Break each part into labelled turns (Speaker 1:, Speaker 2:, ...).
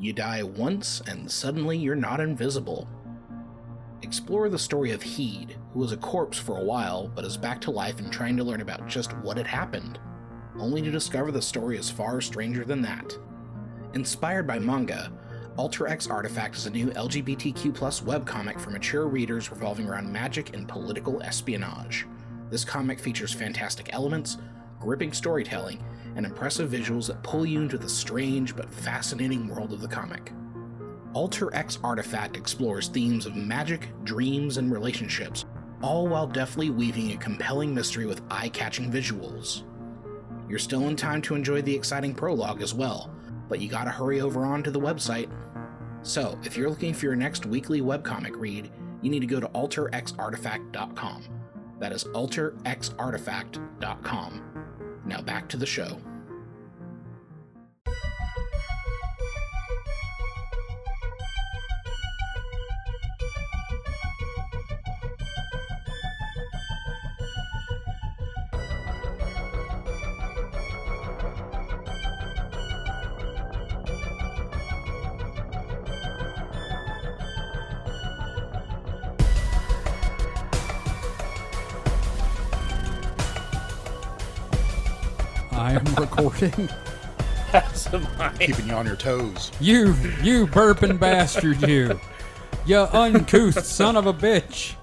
Speaker 1: You die once, and suddenly you're not invisible. Explore the story of Heed, who was a corpse for a while but is back to life and trying to learn about just what had happened, only to discover the story is far stranger than that. Inspired by manga, Alter X Artifact is a new LGBTQ webcomic for mature readers revolving around magic and political espionage. This comic features fantastic elements, gripping storytelling, and impressive visuals that pull you into the strange but fascinating world of the comic. Alter X Artifact explores themes of magic, dreams, and relationships, all while deftly weaving a compelling mystery with eye catching visuals. You're still in time to enjoy the exciting prologue as well, but you gotta hurry over on to the website. So, if you're looking for your next weekly webcomic read, you need to go to alterxartifact.com. That is alterxartifact.com. Now back to the show.
Speaker 2: Recording.
Speaker 1: As am
Speaker 3: keeping you on your toes.
Speaker 2: You, you burping bastard, you. You uncouth son of a bitch.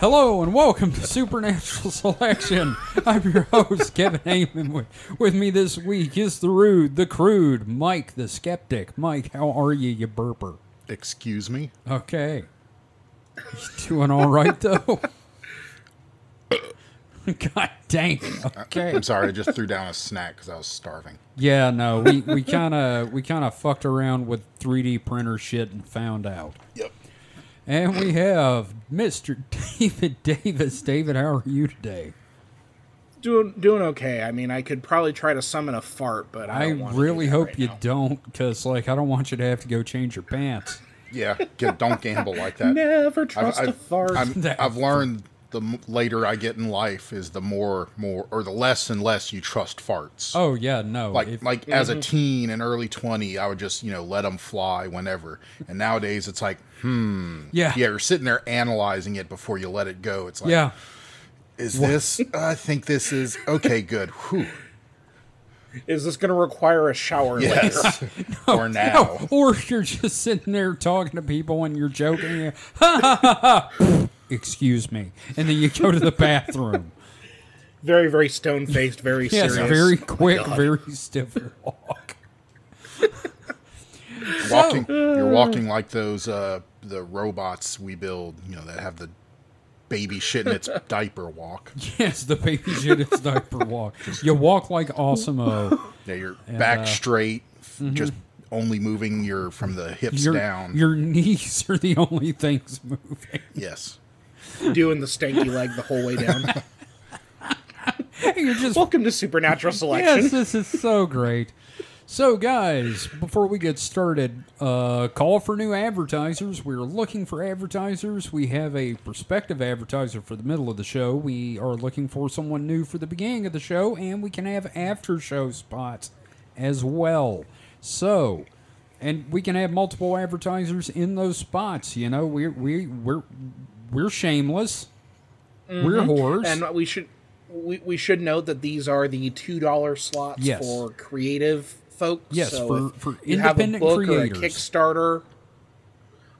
Speaker 2: Hello and welcome to Supernatural Selection. I'm your host, Kevin Heyman. With, with me this week is the rude, the crude, Mike the skeptic. Mike, how are you, you burper?
Speaker 3: Excuse me.
Speaker 2: Okay. You doing all right, though? God dang. Okay.
Speaker 3: I'm sorry, I just threw down a snack because I was starving.
Speaker 2: Yeah, no, we we kind of we kind of fucked around with 3D printer shit and found out.
Speaker 3: Yep.
Speaker 2: And we have Mr. David Davis. David, how are you today?
Speaker 1: Doing doing okay. I mean, I could probably try to summon a fart, but I,
Speaker 2: I
Speaker 1: don't wanna do
Speaker 2: really
Speaker 1: that
Speaker 2: hope
Speaker 1: right
Speaker 2: you
Speaker 1: now.
Speaker 2: don't, because like I don't want you to have to go change your pants.
Speaker 3: Yeah, get, don't gamble like that.
Speaker 1: Never trust a fart.
Speaker 3: I'm-
Speaker 2: That-
Speaker 3: I've learned the later I get in life is the more, more, or the less and less you trust farts.
Speaker 2: Oh yeah, no.
Speaker 3: like,
Speaker 2: if-
Speaker 3: like as a teen and early twenty, I would just you know let them fly whenever. And nowadays it's like, hmm,
Speaker 2: yeah,
Speaker 3: yeah, you're sitting there analyzing it before you let it go. It's like,
Speaker 2: yeah.
Speaker 3: is this? I think this is okay. Good. Whew.
Speaker 1: Is this going to require a shower later?
Speaker 3: Yes. or now.
Speaker 2: No, or you're just sitting there talking to people and you're joking. Ha ha ha ha. Excuse me, and then you go to the bathroom.
Speaker 1: Very, very stone faced, very
Speaker 2: Yes,
Speaker 1: serious.
Speaker 2: very quick,
Speaker 1: God.
Speaker 2: very stiff walk.
Speaker 3: walking you're walking like those uh the robots we build you know that have the baby shit in its diaper walk
Speaker 2: Yes, the baby shit in its diaper walk. You walk like Awesome-O.
Speaker 3: yeah you're back
Speaker 2: uh,
Speaker 3: straight f- just only moving your from the hips
Speaker 2: Your,
Speaker 3: down
Speaker 2: your knees are the only things moving.
Speaker 3: yes
Speaker 1: doing the stanky leg the whole way down.
Speaker 2: You're just
Speaker 1: Welcome to Supernatural Selection.
Speaker 2: Yes, this is so great. So, guys, before we get started, uh, call for new advertisers. We're looking for advertisers. We have a prospective advertiser for the middle of the show. We are looking for someone new for the beginning of the show, and we can have after show spots as well. So, and we can have multiple advertisers in those spots. You know, we're we we're we're shameless. We're whores.
Speaker 1: And we should we, we should note that these are the two dollar slots
Speaker 2: Yes.
Speaker 1: for creative folks.
Speaker 2: Yes,
Speaker 1: so
Speaker 2: for-
Speaker 1: if
Speaker 2: for
Speaker 1: you have a
Speaker 2: independent creators.
Speaker 1: Kickstarter.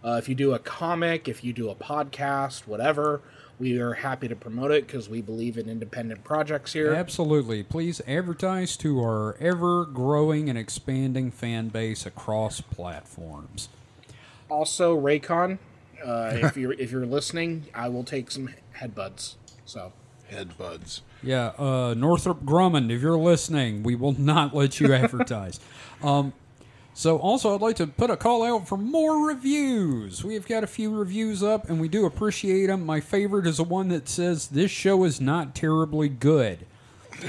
Speaker 1: Uh, if you do a comic, if you do a podcast, whatever, we are happy to promote it because we believe in independent projects here.
Speaker 2: Absolutely. Please advertise to our ever growing and expanding fan base across platforms.
Speaker 1: Also, Raycon, uh, if you're if you're listening, I will take some headbuds. So
Speaker 3: headbuds.
Speaker 2: Yeah, uh, Northrop Grumman, if you're listening, we will not let you advertise. um, so, also, I'd like to put a call out for more reviews. We've got a few reviews up, and we do appreciate them. My favorite is the one that says, This show is not terribly good.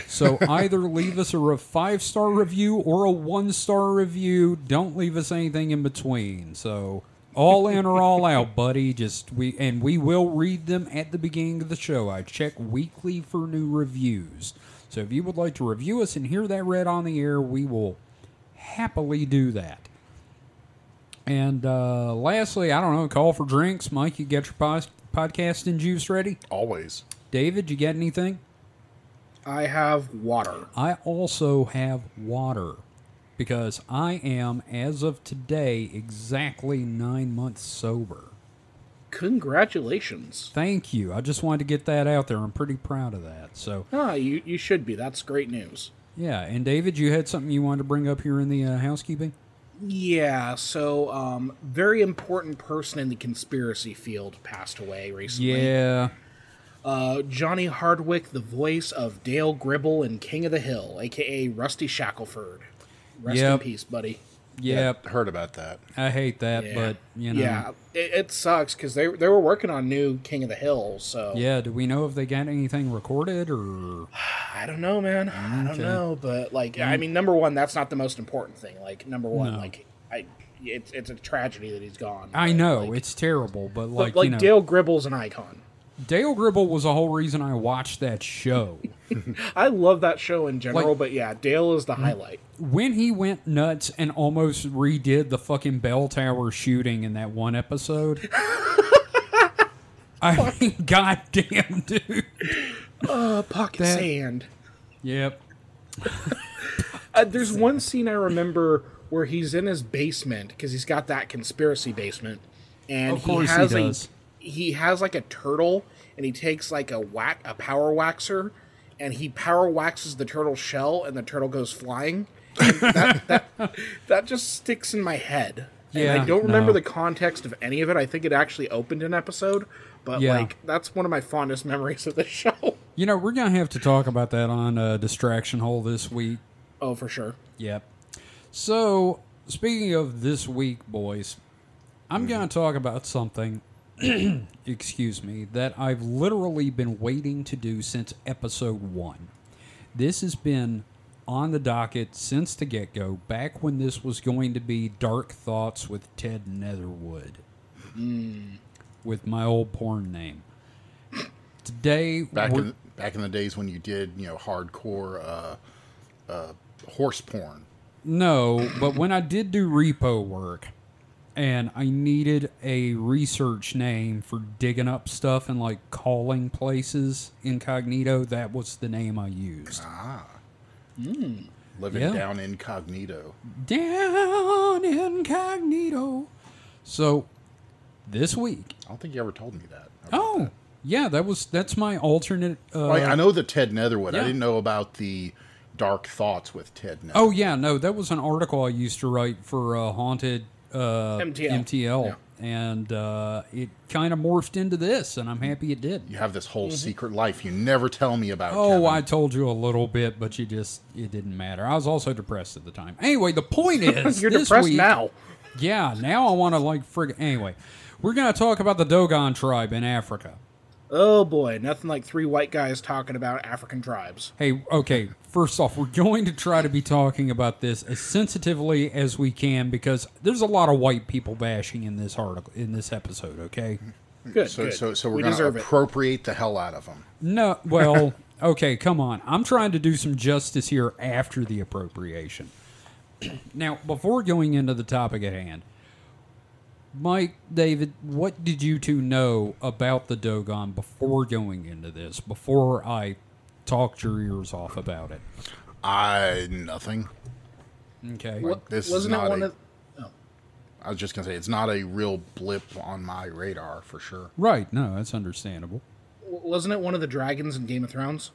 Speaker 2: So, either leave us a five star review or a one star review. Don't leave us anything in between. So, all in or all out, buddy. Just we and we will read them at the beginning of the show. I check weekly for new reviews. So if you would like to review us and hear that read on the air, we will happily do that. And uh, lastly, I don't know, call for drinks. Mike, you get your pos- podcasting juice ready?
Speaker 3: Always.
Speaker 2: David, you get anything?
Speaker 1: I have water.
Speaker 2: I also have water because I am, as of today, exactly nine months sober.
Speaker 1: Congratulations.
Speaker 2: Thank you. I just wanted to get that out there. I'm pretty proud of that. So,
Speaker 1: Ah, you, you should be. That's great news.
Speaker 2: yeah. And David, you had something you wanted to bring up here in the uh, housekeeping?
Speaker 1: Yeah, so um very important person in the conspiracy field passed away recently.
Speaker 2: Yeah.
Speaker 1: Uh Johnny Hardwick, the voice of Dale Gribble in King of the Hill, aka Rusty Shackleford. Rest in peace, buddy.
Speaker 2: Yep.
Speaker 3: Heard about that.
Speaker 2: I hate that,
Speaker 1: Yeah.
Speaker 2: but, you know.
Speaker 1: Yeah, it, it sucks because they they were working on new King of the Hill. So
Speaker 2: Yeah, do we know if they got anything recorded or
Speaker 1: I don't know, man. I don't know, but like, I mm. mean, number one, that's not the most important thing. Like, number one,
Speaker 2: No.
Speaker 1: like, I, it's it's a tragedy that he's gone.
Speaker 2: I know
Speaker 1: like,
Speaker 2: it's terrible, but
Speaker 1: but,
Speaker 2: like,
Speaker 1: like
Speaker 2: you know,
Speaker 1: Dale Gribble's an icon.
Speaker 2: Dale Gribble was the whole reason I watched that show.
Speaker 1: I love that show in general,
Speaker 2: Like-
Speaker 1: but yeah, Dale is the highlight.
Speaker 2: when he went nuts and almost redid the fucking bell tower shooting in that one episode. I mean, goddamn, dude.
Speaker 1: Uh, pocket
Speaker 2: That-
Speaker 1: sand.
Speaker 2: Yep.
Speaker 1: Uh, there's one scene I remember where he's in his basement because he's got that conspiracy basement, and he
Speaker 2: he
Speaker 1: has
Speaker 2: does.
Speaker 1: a he has like a turtle, and he takes like a whack a power waxer, and he power waxes the turtle shell, and the turtle goes flying. That, that that just sticks in my head. And
Speaker 2: Yeah,
Speaker 1: I don't remember
Speaker 2: no.
Speaker 1: the context of any of it. I think it actually opened an episode, but
Speaker 2: Yeah.
Speaker 1: like that's one of my fondest memories of the show.
Speaker 2: You know, we're going to have to talk about that on uh, Distraction Hole this week.
Speaker 1: Oh, for sure.
Speaker 2: Yep. So, speaking of this week, boys, I'm going to talk about something, excuse me, that I've literally been waiting to do since episode one. This has been on the docket since the get go, back when this was going to be Dark Thoughts with Ted Netherwood, with my old porn name. Today,
Speaker 3: Back in back in the days when you did, you know, hardcore uh, uh, horse porn.
Speaker 2: No, but when I did do repo work and I needed a research name for digging up stuff and like calling places incognito, that was the name I used.
Speaker 3: Ah, Living
Speaker 2: Yeah.
Speaker 3: down incognito.
Speaker 2: Down incognito. So this week.
Speaker 3: I don't think you ever told me that.
Speaker 2: Oh,
Speaker 3: that.
Speaker 2: yeah, that was that's my alternate uh,
Speaker 3: Well, I know the Ted Netherwood.
Speaker 2: yeah.
Speaker 3: I didn't know about the Dark Thoughts with Ted Netherwood.
Speaker 2: Oh yeah, no, that was an article I used to write for uh, Haunted uh,
Speaker 1: MTL.
Speaker 2: MTL,
Speaker 1: Yeah.
Speaker 2: and uh, it kind of morphed into this, and I'm happy it did.
Speaker 3: You have this whole secret life you never tell me about.
Speaker 2: Oh,
Speaker 3: Kevin.
Speaker 2: I told you a little bit, but you just it didn't matter. I was also depressed at the time. Anyway, the point is,
Speaker 1: You're
Speaker 2: this
Speaker 1: depressed
Speaker 2: week-
Speaker 1: now.
Speaker 2: Yeah, now I want to like frig. Anyway, we're gonna talk about the Dogon tribe in Africa.
Speaker 1: Oh boy, nothing like three white guys talking about African tribes.
Speaker 2: Hey, okay. First off, we're going to try to be talking about this as sensitively as we can because there's a lot of white people bashing in this article in this episode. Okay.
Speaker 1: Good,
Speaker 3: So,
Speaker 1: good.
Speaker 3: so, so
Speaker 1: we
Speaker 3: we're going to
Speaker 1: deserve it.
Speaker 3: appropriate the hell out of them.
Speaker 2: No, well, okay, come on. I'm trying to do some justice here after the appropriation. Now, before going into the topic at hand, Mike, David, what did you two know about the Dogon before going into this? Before I talked your ears off about it?
Speaker 3: I nothing.
Speaker 2: Okay.
Speaker 1: What,
Speaker 3: This
Speaker 1: wasn't it
Speaker 3: not
Speaker 1: one
Speaker 3: a-
Speaker 1: of? Oh,
Speaker 3: I was just going to say it's not a real blip on my radar for sure.
Speaker 2: Right. No, that's understandable.
Speaker 1: w- wasn't it one of the dragons in Game of Thrones?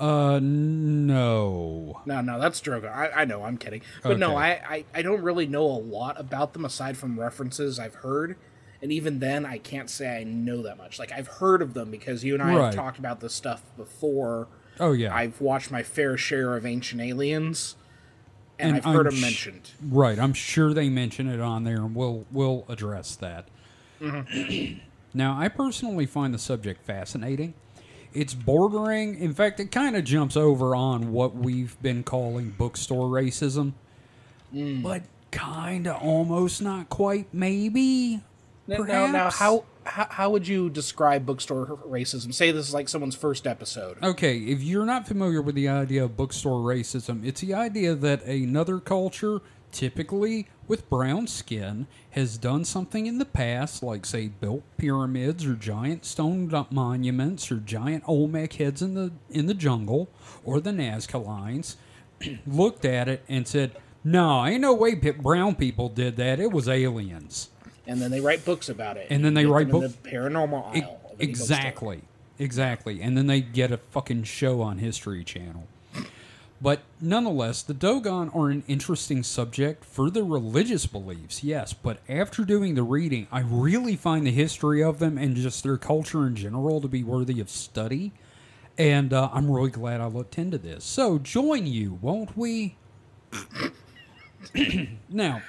Speaker 2: Uh, no.
Speaker 1: No, no, that's Drogo. I, I know, I'm kidding. But no, I, I, I don't really know a lot about them aside from references I've heard. And even then, I can't say I know that much. Like, I've heard of them because you and I
Speaker 2: Right.
Speaker 1: have talked about this stuff before.
Speaker 2: Oh yeah.
Speaker 1: I've watched my fair share of Ancient Aliens, and,
Speaker 2: And
Speaker 1: I've heard
Speaker 2: I'm
Speaker 1: them
Speaker 2: sh-
Speaker 1: mentioned.
Speaker 2: Right, I'm sure they mention it on there, and we'll we'll address that. now, I personally find the subject fascinating. It's bordering, in fact, it kind of jumps over on what we've been calling bookstore racism,
Speaker 1: Mm.
Speaker 2: but kind of almost not quite, maybe.
Speaker 1: Now, now, now how, how how would you describe bookstore racism? Say this is like someone's first episode.
Speaker 2: Okay, if you're not familiar with the idea of bookstore racism, it's the idea that another culture typically with brown skin, has done something in the past, like say built pyramids or giant stone monuments or giant Olmec heads in the in the jungle or the Nazca lines, looked at it and said, "No, ain't no way brown people did that. It was aliens."
Speaker 1: And then they write books about it.
Speaker 2: And then they write
Speaker 1: books. in the paranormal aisle. Of
Speaker 2: exactly, exactly. And then they get a fucking show on History Channel. But nonetheless, the Dogon are an interesting subject for their religious beliefs, yes. But after doing the reading, I really find the history of them and just their culture in general to be worthy of study. And uh, I'm really glad I looked into this. So join you, won't we? now,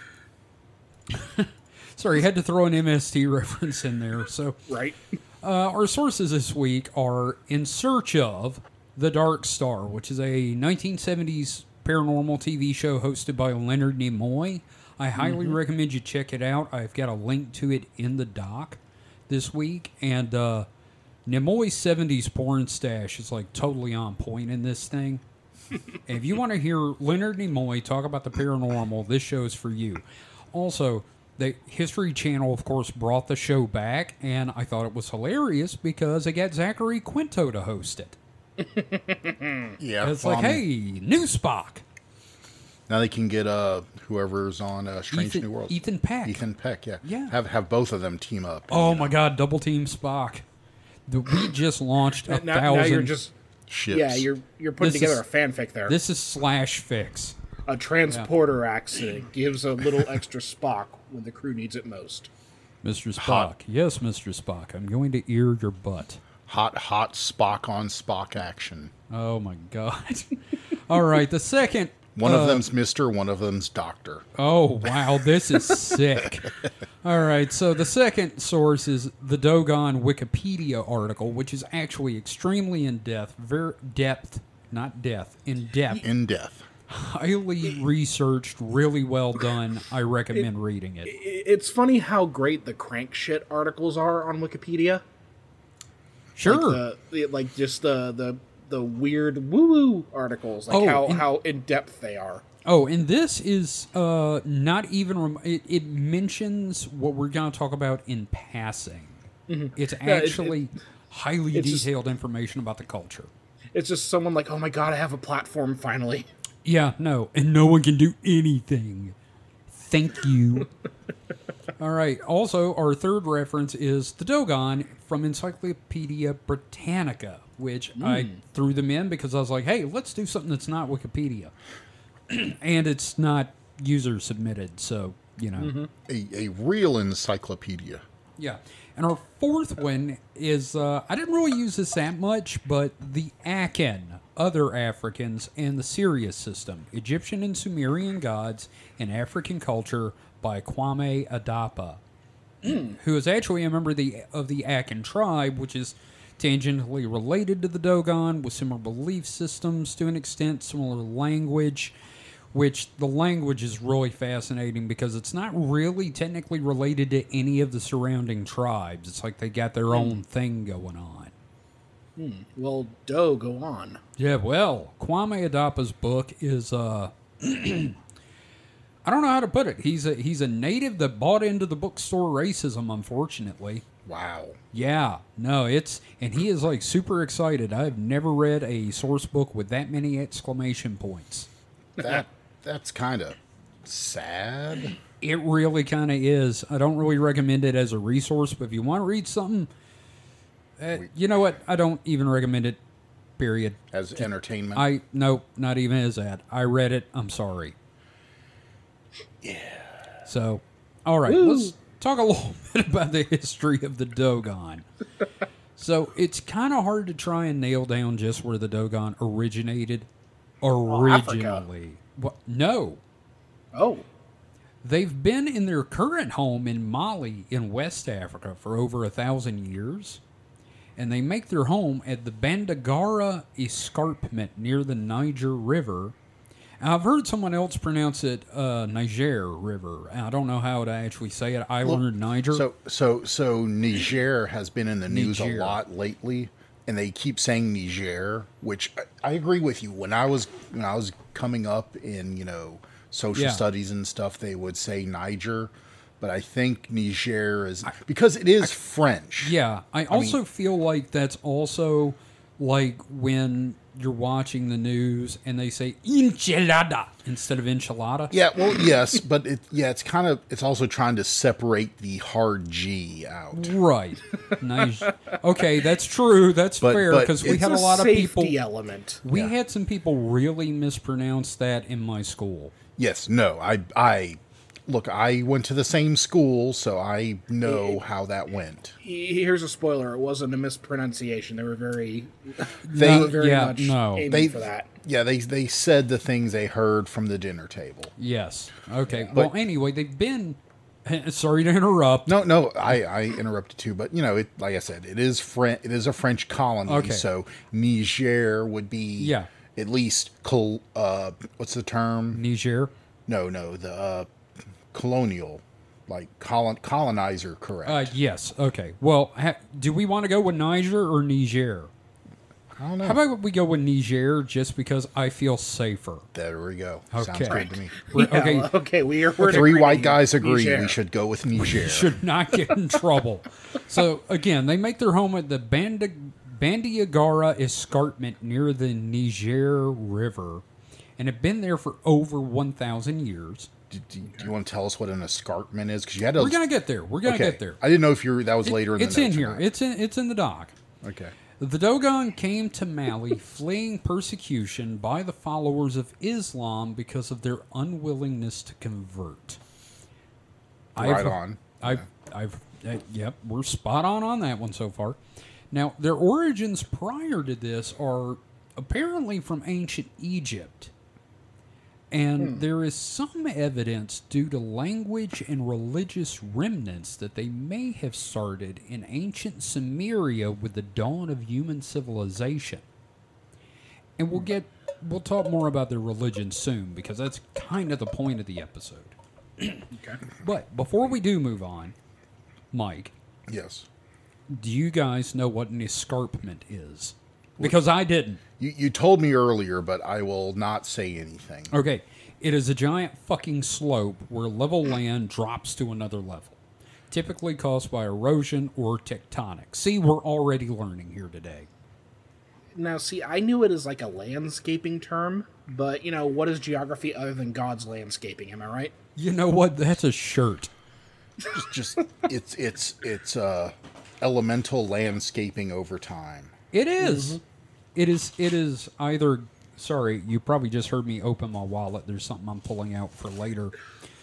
Speaker 2: sorry, had to throw an MST reference in there. So
Speaker 1: Right?
Speaker 2: uh, our sources this week are In Search of The Dark Star, which is a 1970s paranormal TV show hosted by Leonard Nimoy. I highly recommend you check it out. I've got a link to it in the doc this week. And uh, Nimoy's 70s porn stash is like totally on point in this thing. If you want to hear Leonard Nimoy talk about the paranormal, this show is for you. Also, the History Channel, of course, brought the show back, and I thought it was hilarious because they got Zachary Quinto to host it.
Speaker 3: Yeah,
Speaker 2: It's
Speaker 3: well,
Speaker 2: like, hey, new Spock,
Speaker 3: now they can get uh whoever's on uh, Strange
Speaker 2: Ethan,
Speaker 3: New World.
Speaker 2: Ethan Peck.
Speaker 3: Ethan Peck, yeah,
Speaker 2: Yeah.
Speaker 3: Have have both of them team up. and,
Speaker 2: Oh
Speaker 3: you know,
Speaker 2: my God, double team Spock. The, we just launched a
Speaker 1: now,
Speaker 2: thousand.
Speaker 1: now you're just
Speaker 3: ships.
Speaker 1: yeah, you're you're putting
Speaker 2: This
Speaker 1: together
Speaker 2: is-
Speaker 1: a fanfic there.
Speaker 2: this is slash fix.
Speaker 1: a transporter accident gives a little extra Spock when the crew needs it most.
Speaker 2: Mr. Spock.
Speaker 3: Hot.
Speaker 2: Yes, Mr. Spock. I'm going to ear your butt.
Speaker 3: Hot hot Spock on Spock action.
Speaker 2: Oh my God. All right, the second.
Speaker 3: One
Speaker 2: uh,
Speaker 3: of them's Mister, one of them's Doctor.
Speaker 2: Oh wow, this is sick. All right, so the second source is the Dogon Wikipedia article, which is actually extremely in depth, very depth, not death, in depth,
Speaker 3: in depth
Speaker 2: highly researched, really well done. I recommend reading it.
Speaker 1: It's funny how great the crank shit articles are on Wikipedia.
Speaker 2: Sure.
Speaker 1: Like, the, like just the the the weird woo woo articles, like
Speaker 2: Oh,
Speaker 1: how how in depth they are.
Speaker 2: Oh, and this is uh, not even. Rem- it, it mentions what we're going to talk about in passing. It's
Speaker 1: Mm-hmm. it-
Speaker 2: actually highly
Speaker 1: it's just-
Speaker 2: detailed information about the culture.
Speaker 1: It's just someone like, oh my god, I have a platform finally.
Speaker 2: Yeah, no, and no one can do anything. Thank you. All right. Also, our third reference is the Dogon from Encyclopedia Britannica, which I threw them in because I was like, hey, let's do something that's not Wikipedia. and it's not user submitted, so, you know.
Speaker 3: A, a real encyclopedia.
Speaker 2: Yeah. And our fourth one is uh, I didn't really use this that much, but the Akan, other Africans, and the Sirius system, Egyptian and Sumerian gods and African culture by Kwame Adapa, who is actually a member of the of the Akan tribe, which is tangentially related to the Dogon with similar belief systems to an extent, similar language which the language is really fascinating because it's not really technically related to any of the surrounding tribes. It's like they got their own thing going on.
Speaker 1: Well, Doe, go on.
Speaker 2: Yeah, well, Kwame Adapa's book is uh I don't know how to put it. He's a he's a native that bought into the bookstore racism unfortunately.
Speaker 3: Wow.
Speaker 2: Yeah, no, it's and he is like super excited. I've never read a source book with that many exclamation points.
Speaker 3: That that's kind of sad.
Speaker 2: It really kind of is. I don't really recommend it as a resource, but if you want to read something, uh, you know what? I don't even recommend it. Period.
Speaker 3: As entertainment.
Speaker 2: I nope, not even as that. I read it. I'm sorry. Yeah. So, all right, let's talk a little bit about the history of the Dogon. so it's kind of hard to try and nail down just where the Dogon originated.
Speaker 1: Africa.
Speaker 2: Originally, what? No,
Speaker 1: Oh,
Speaker 2: They've been in their current home in Mali in West Africa for over a thousand years, and they make their home at the Bandiagara Escarpment near the Niger River. I've heard someone else pronounce it uh, Niger River. I don't know how to actually say it. I learned Niger.
Speaker 3: So so so Niger has been in the news
Speaker 2: Niger.
Speaker 3: a lot lately, and they keep saying Niger, which I, I agree with you. When I was when I was coming up in you know social
Speaker 2: Yeah.
Speaker 3: studies and stuff, they would say Niger, but I think Niger is because it is French.
Speaker 2: Yeah, I also feel like that's also like when you're watching the news and they say enchilada instead of enchilada.
Speaker 3: Yeah, well, yes, but it yeah, it's kind of it's also trying to separate the hard G out.
Speaker 2: Right. Nice. Okay, that's true. That's
Speaker 3: But-
Speaker 2: fair because we
Speaker 1: It's
Speaker 2: had a
Speaker 1: a
Speaker 2: lot of people.
Speaker 1: element.
Speaker 2: We
Speaker 3: Yeah.
Speaker 2: had some people really mispronounce that in my school.
Speaker 3: Yes, no, I I look, I went to the same school, so I know how that went.
Speaker 1: He- Here's a spoiler: it wasn't a mispronunciation. They were very,
Speaker 3: They
Speaker 1: they were very
Speaker 2: yeah,
Speaker 1: much
Speaker 2: no.
Speaker 1: aiming
Speaker 3: they
Speaker 1: for that.
Speaker 3: yeah they they said the things they heard from the dinner table.
Speaker 2: Yes. Okay. well,
Speaker 3: But-
Speaker 2: anyway, they've been. Sorry to interrupt.
Speaker 3: No, no, I, I interrupted too, but you know, it like I said, it is French. It is a French colony,
Speaker 2: Okay.
Speaker 3: so Niger would be
Speaker 2: Yeah.
Speaker 3: at least col- uh, what's the term?
Speaker 2: Niger.
Speaker 3: No, no, the uh, colonial, like colon colonizer, correct?
Speaker 2: Uh, yes. Okay. Well, ha- do we want to go with Niger or Niger?
Speaker 3: I don't know.
Speaker 2: How about we go with Niger just because I feel safer?
Speaker 3: there we go.
Speaker 2: Okay.
Speaker 3: Sounds good to me.
Speaker 1: Yeah,
Speaker 2: okay.
Speaker 1: okay, we are. We're
Speaker 3: Three white guys agree
Speaker 1: Niger.
Speaker 3: we should go with Niger.
Speaker 2: should not get in trouble. So again, they make their home at the Bandi- Bandiagara escarpment near the Niger River, and have been there for over one thousand years.
Speaker 3: Do, do- do you want to tell us what an escarpment is? Because you had to.
Speaker 2: We're gonna get there. We're gonna
Speaker 3: okay.
Speaker 2: get there.
Speaker 3: I didn't know if you that was later in the
Speaker 2: it's in here. It's in. It's in the doc.
Speaker 3: okay.
Speaker 2: The Dogon came to Mali fleeing persecution by the followers of Islam because of their unwillingness to convert.
Speaker 3: Right on.
Speaker 2: I've, I've, uh, yep, we're spot on on that one so far. Now, their origins prior to this are apparently from ancient Egypt. And hmm. there is some evidence due to language and religious remnants that they may have started in ancient Sumeria with the dawn of human civilization. And we'll hmm. get we'll talk more about their religion soon because that's kind of the point of the episode.
Speaker 1: Okay.
Speaker 2: But before we do move on, Mike,
Speaker 3: Yes.
Speaker 2: do you guys know what an escarpment is? Because I didn't.
Speaker 3: You, you told me earlier, but I will not say anything.
Speaker 2: Okay, it is a giant fucking slope where level land drops to another level, typically caused by erosion or tectonic. See, we're already learning here today.
Speaker 1: Now, see, I knew it as like a landscaping term, but you know, what is geography other than God's landscaping? Am I right?
Speaker 2: You know what? That's a shirt.
Speaker 3: Just, just it's it's it's uh, elemental landscaping over time.
Speaker 2: It is. It is. It is either. Sorry, you probably just heard me open my wallet. There's something I'm pulling out for later.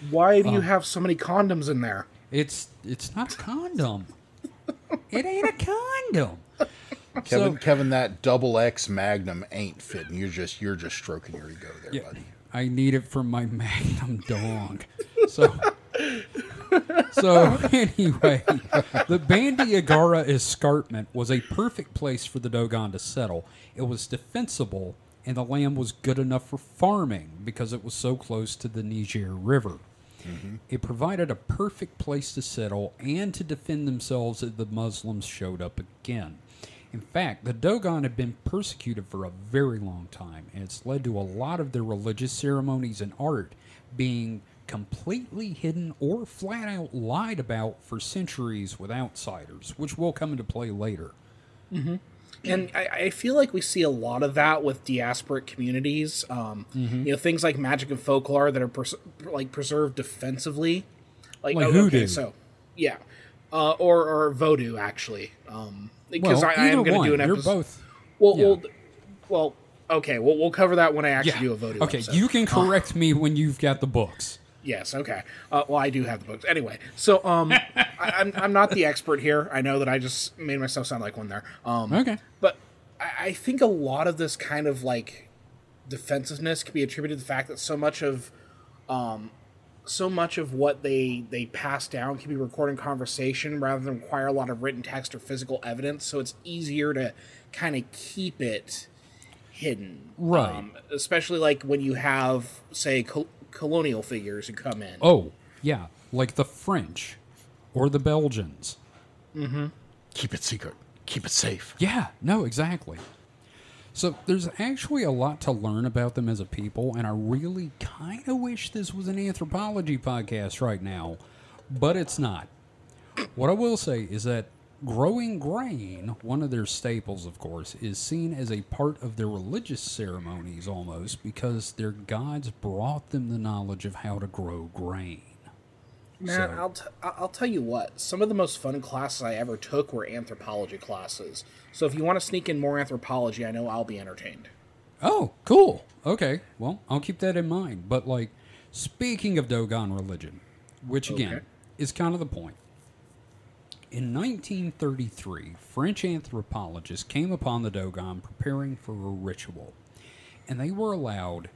Speaker 1: Why do you um, have so many condoms in there?
Speaker 2: It's it's not a condom. it ain't a condom.
Speaker 3: Kevin,
Speaker 2: So-
Speaker 3: Kevin, that double X Magnum ain't fitting. You're just you're just stroking your ego there,
Speaker 2: Yeah,
Speaker 3: buddy.
Speaker 2: I need it for my Magnum dong. So, so anyway, the Bandiagara escarpment was a perfect place for the Dogon to settle. It was defensible, and the land was good enough for farming because it was so close to the Niger River. Mm-hmm. It provided a perfect place to settle and to defend themselves if the Muslims showed up again. In fact, the Dogon had been persecuted for a very long time, and it's led to a lot of their religious ceremonies and art being completely hidden or flat out lied about for centuries with outsiders, which will come into play later.
Speaker 1: And I, I feel like we see a lot of that with diasporic communities. Um,
Speaker 2: Mm-hmm.
Speaker 1: You know, things like magic and folklore that are pers- like preserved defensively. Like,
Speaker 2: Like
Speaker 1: oh,
Speaker 2: hoodoo.
Speaker 1: Okay, so yeah, uh, or or voodoo actually. Um, because
Speaker 2: Well,
Speaker 1: I, I am going to do an
Speaker 2: You're
Speaker 1: episode.
Speaker 2: both.
Speaker 1: Well,
Speaker 2: yeah.
Speaker 1: well, well, okay. Well, we'll cover that when I actually
Speaker 2: Yeah.
Speaker 1: do a voodoo.
Speaker 2: Okay,
Speaker 1: episode.
Speaker 2: you can correct me when you've got the books.
Speaker 1: Yes. Okay. Uh, well, I do have the books. Anyway, so um, I, I'm I'm not the expert here. I know that I just made myself sound like one there. Um,
Speaker 2: Okay.
Speaker 1: but I, I think a lot of this kind of like defensiveness can be attributed to the fact that so much of um, so much of what they they pass down can be recorded in conversation rather than require a lot of written text or physical evidence. So it's easier to kind of keep it hidden,
Speaker 2: Right.
Speaker 1: Um, especially like when you have say colonial figures who come in.
Speaker 2: Oh, yeah, like the French or the Belgians. Mm-hmm.
Speaker 3: Keep it secret. Keep it safe.
Speaker 2: Yeah, no, exactly. So there's actually a lot to learn about them as a people, and I really kind of wish this was an anthropology podcast right now, but it's not. What I will say is that growing grain, one of their staples, of course, is seen as a part of their religious ceremonies almost because their gods brought them the knowledge of how to grow grain.
Speaker 1: Man,
Speaker 2: So-
Speaker 1: I'll, t- I'll tell you what. Some of the most fun classes I ever took were anthropology classes. So if you want to sneak in more anthropology, I know I'll be entertained.
Speaker 2: Oh, cool. Okay. Well, I'll keep that in mind. But, like, speaking of Dogon religion, which again
Speaker 1: Okay.
Speaker 2: is kind of the point. In 1933, French anthropologists came upon the Dogon preparing for a ritual, and they were allowed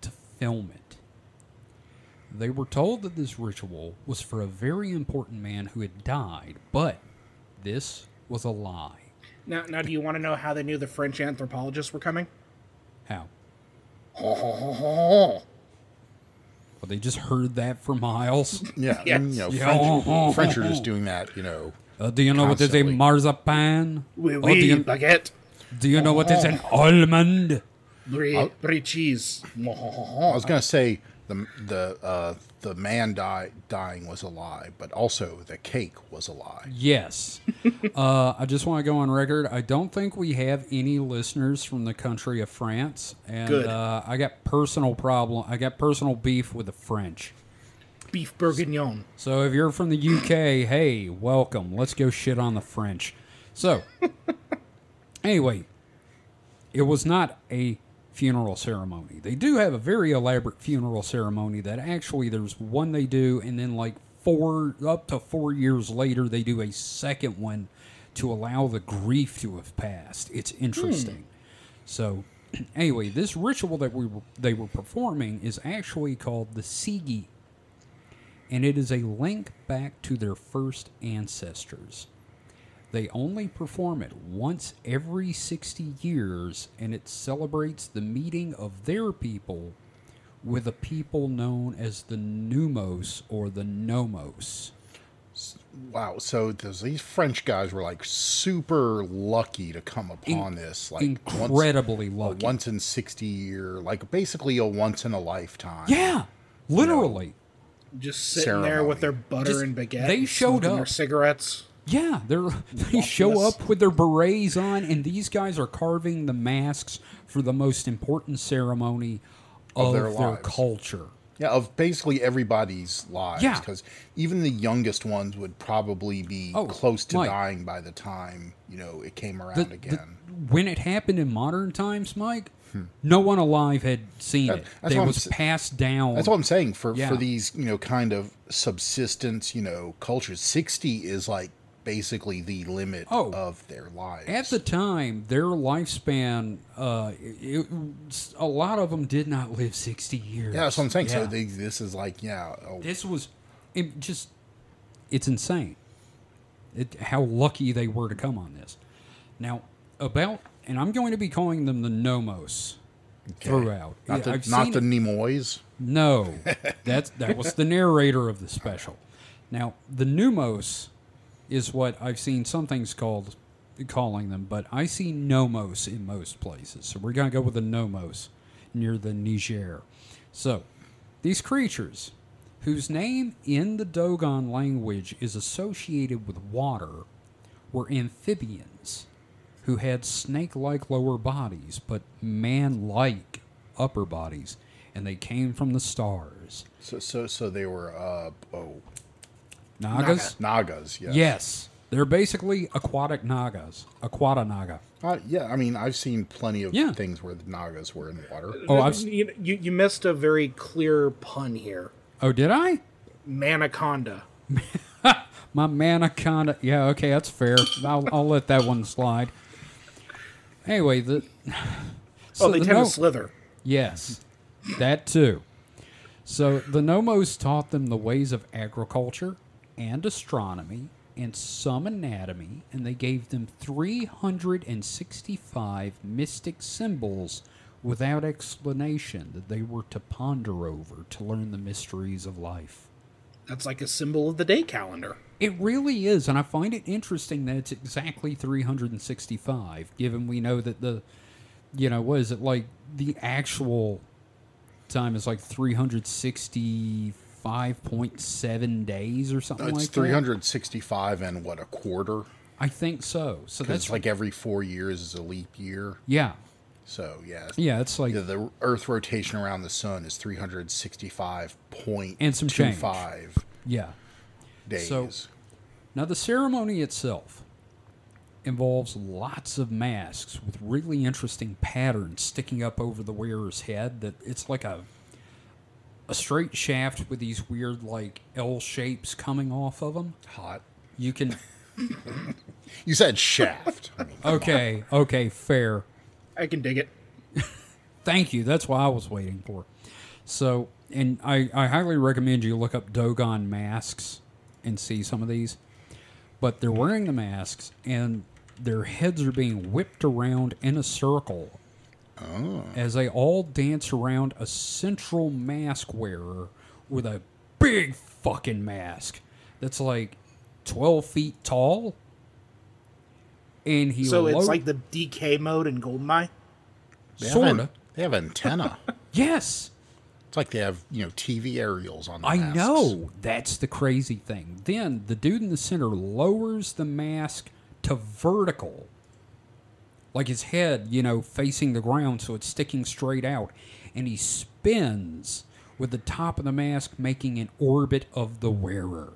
Speaker 2: to film it. They were told that this ritual was for a very important man who had died, but this was a lie.
Speaker 1: Now, now, do you want to know how they knew the French anthropologists were coming?
Speaker 2: How?
Speaker 1: Oh,
Speaker 2: Well, they just heard that for miles.
Speaker 3: Yeah,
Speaker 1: Yes.
Speaker 3: and, you know,
Speaker 2: Yeah.
Speaker 3: French, French are just doing that. You know,
Speaker 2: Uh, do you know what is a
Speaker 3: Constantly.
Speaker 2: marzipan?
Speaker 1: oui,
Speaker 2: Oh, do, you,
Speaker 1: baguette,
Speaker 2: do you know what is an almond?
Speaker 1: brie, brie cheese.
Speaker 3: I was gonna say the the uh, the man die, dying was a lie, but also the cake was a lie.
Speaker 2: Yes. uh, I just want to go on record. I don't think we have any listeners from the country of France, and
Speaker 1: Good.
Speaker 2: Uh, I got personal problem. I got personal beef with the French.
Speaker 1: Beef bourguignon.
Speaker 2: So if you're from the UK, hey, welcome. Let's go shit on the French. So, anyway, it was not a funeral ceremony. They do have a very elaborate funeral ceremony that actually there's one they do, and then like four up to four years later they do a second one to allow the grief to have passed. It's hmm. interesting. So, anyway, this ritual that we were, they were performing is actually called the Sigi and it is a link back to their first ancestors. They only perform it once every 60 years, and it celebrates the meeting of their people with a people known as the Numos or the Nomos.
Speaker 3: Wow, so those, these French guys were like super lucky to come upon this, like once-
Speaker 2: Incredibly
Speaker 3: a
Speaker 2: lucky.
Speaker 3: once in sixty year, like basically a once in a lifetime.
Speaker 2: yeah, literally.
Speaker 1: Just sitting there with their butter
Speaker 2: Just-
Speaker 1: and baguette.
Speaker 2: they showed
Speaker 1: smoking
Speaker 2: up.
Speaker 1: Their cigarettes.
Speaker 2: Yeah, they're they show up with their berets on, and these guys are carving the masks for the most important ceremony of,
Speaker 3: Of
Speaker 2: their,
Speaker 3: their
Speaker 2: culture.
Speaker 3: Yeah, of basically everybody's lives.
Speaker 2: Yeah.
Speaker 3: Because even the youngest ones would probably be
Speaker 2: Oh,
Speaker 3: close to
Speaker 2: Mike.
Speaker 3: dying by the time, you know, it came around
Speaker 2: The- the-
Speaker 3: again.
Speaker 2: when it happened in modern times, Mike, hmm. no one alive had seen
Speaker 3: That-
Speaker 2: it.
Speaker 3: that's
Speaker 2: It
Speaker 3: what I'm
Speaker 2: was passed down.
Speaker 3: That's what I'm saying. For
Speaker 2: Yeah.
Speaker 3: for these, you know, kind of subsistence, you know, cultures, sixty is like basically the limit
Speaker 2: Oh.
Speaker 3: of their lives.
Speaker 2: At the time, their lifespan, uh, it, it- a lot of them did not live 60 years.
Speaker 3: yeah, that's what I'm saying. So they, this is like, yeah, oh,
Speaker 2: this was it just it's insane it, how lucky they were to come on this now about and i'm going to be calling them the nomos throughout
Speaker 3: not the, not the
Speaker 2: no that's that was the narrator of the special now the numos is what i've seen some things called calling them but i see nomos in most places. So we're going to go with the nomos near the niger. So these creatures whose name in the dogon language is associated with water were amphibians who had snake-like lower bodies but man-like upper bodies and they came from the stars.
Speaker 3: So so so they were uh oh
Speaker 2: nagas
Speaker 3: Nagas. Yes.
Speaker 2: yes they're basically aquatic nagas aquata naga
Speaker 3: Uh, yeah, I mean, I've seen plenty of
Speaker 2: Yeah.
Speaker 3: things where the Nagas were in water.
Speaker 2: oh I've,
Speaker 1: you, you, you missed a very clear pun here.
Speaker 2: oh did i
Speaker 1: Manaconda.
Speaker 2: My Manaconda. Yeah, okay, that's fair. I'll, I'll let that one slide. Anyway, the.
Speaker 1: oh, they
Speaker 2: the
Speaker 1: tend
Speaker 2: no-
Speaker 1: to slither.
Speaker 2: Yes, that too. So the Nomos taught them the ways of agriculture and astronomy and some anatomy, and they gave them 365 mystic symbols without explanation that they were to ponder over to learn the mysteries of life.
Speaker 1: That's like a symbol of the day calendar.
Speaker 2: It really is, and I find it interesting that it's exactly 365, given we know that the you know, what is it like? The actual time is like 365.7 days or something
Speaker 3: It's
Speaker 2: like that.
Speaker 3: 365 and what a quarter.
Speaker 2: I think so. So that's
Speaker 3: like every four years is a leap year.
Speaker 2: yeah,
Speaker 3: So yeah,
Speaker 2: yeah. It's like
Speaker 3: the, the Earth rotation around the sun is 365 point
Speaker 2: And some change.
Speaker 3: five
Speaker 2: yeah.
Speaker 3: days.
Speaker 2: So- Now, the ceremony itself involves lots of masks with really interesting patterns sticking up over the wearer's head. That it's like a a straight shaft with these weird like L shapes coming off of them.
Speaker 3: Hot.
Speaker 2: You can
Speaker 3: You said shaft. I mean,
Speaker 2: okay, okay, fair.
Speaker 1: I can dig it.
Speaker 2: Thank you. That's what I was waiting for. So, and I, I highly recommend you look up Dogon masks and see some of these. But they're wearing the masks and their heads are being whipped around in a circle Oh. as they all dance around a central mask wearer with a big fucking mask that's like 12 feet tall. And he
Speaker 1: So it's like the DK mode in Goldeneye.
Speaker 3: they have
Speaker 2: Sorta.
Speaker 3: an- They have antenna.
Speaker 2: yes.
Speaker 3: it's like they have you know TV aerials on. The
Speaker 2: I
Speaker 3: masks.
Speaker 2: know. That's the crazy thing. Then the dude in the center lowers the mask to vertical. Like his head, you know, facing the ground so it's sticking straight out. And he spins with the top of the mask making an orbit of the wearer.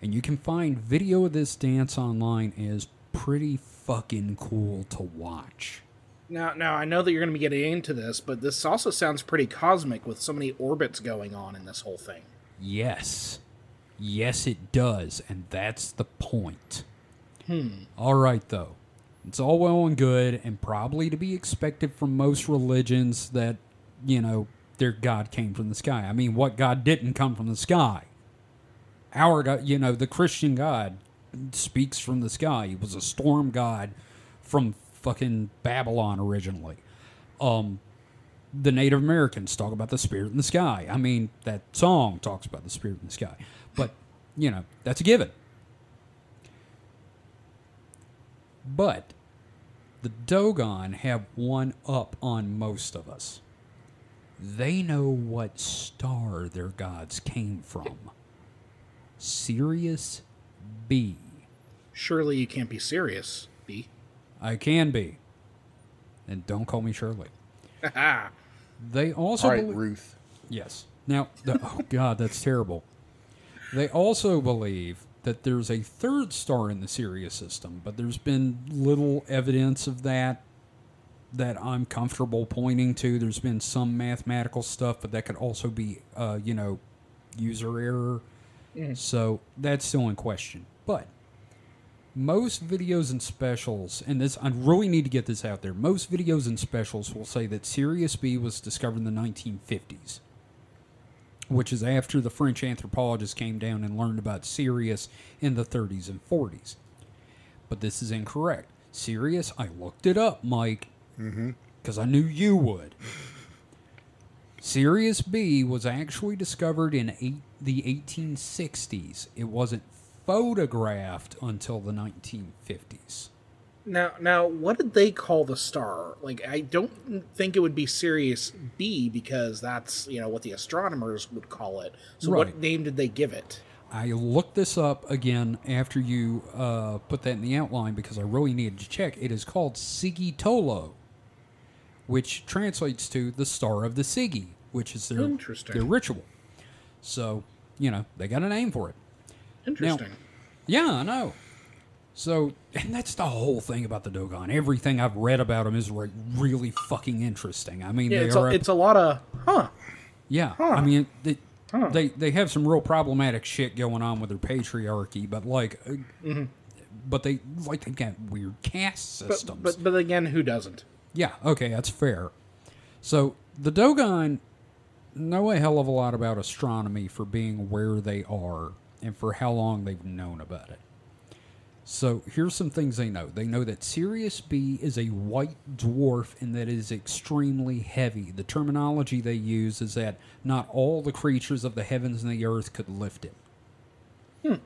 Speaker 2: And you can find video of this dance online is pretty fucking cool to watch.
Speaker 1: Now, now I know that you're going to be getting into this, but this also sounds pretty cosmic with so many orbits going on in this whole thing.
Speaker 2: Yes. Yes, it does. And that's the point. Hmm. All right, though. It's all well and good, and probably to be expected from most religions that, you know, their God came from the sky. I mean, what God didn't come from the sky? Our God, you know, the Christian God speaks from the sky. He was a storm god from fucking Babylon originally. Um, the Native Americans talk about the spirit in the sky. I mean, that song talks about the spirit in the sky. But, you know, that's a given. But the Dogon have one up on most of us. They know what star their gods came from. Sirius B.
Speaker 1: Surely you can't be serious, B.
Speaker 2: I can be. And don't call me Shirley. They also
Speaker 3: All right,
Speaker 2: belie-
Speaker 3: Ruth.
Speaker 2: Yes. Now, the, oh god, that's terrible. They also believe that there's a third star in the Sirius system, but there's been little evidence of that that I'm comfortable pointing to. There's been some mathematical stuff, but that could also be, uh, you know, user error. So that's still in question. But most videos and specials, and this I really need to get this out there. Most videos and specials will say that Sirius B was discovered in the 1950s, which is after the French anthropologists came down and learned about Sirius in the 30s and 40s. But this is incorrect. Sirius, I looked it up, Mike, mm-hmm. because I knew you would. Sirius B was actually discovered in eight, the 1860s. It wasn't photographed until the 1950s.
Speaker 1: Now, now, what did they call the star? Like, I don't think it would be Sirius B because that's you know what the astronomers would call it. So,
Speaker 2: Right.
Speaker 1: what name did they give it?
Speaker 2: I looked this up again after you uh, put that in the outline because I really needed to check. It is called Sigitolo, which translates to the Star of the Sigi, which is their,
Speaker 1: Interesting.
Speaker 2: their ritual. So, you know, they got a name for it.
Speaker 1: Interesting.
Speaker 2: Yeah, I know. So, and that's the whole thing about the Dogon. Everything I've read about them is re- really fucking interesting. I mean,
Speaker 1: yeah,
Speaker 2: they
Speaker 1: it's
Speaker 2: are.
Speaker 1: a, it's a lot of huh.
Speaker 2: yeah, I mean, they, they they have some real problematic shit going on with their patriarchy, but like, uh, but they like they've got weird caste
Speaker 1: But,
Speaker 2: systems.
Speaker 1: but but again, who doesn't?
Speaker 2: Yeah, okay, that's fair. So the Dogon know a hell of a lot about astronomy for being where they are and for how long they've known about it. So here's some things they know. They know that Sirius B is a white dwarf and that it is extremely heavy. The terminology they use is that not all the creatures of the heavens and the earth could lift it.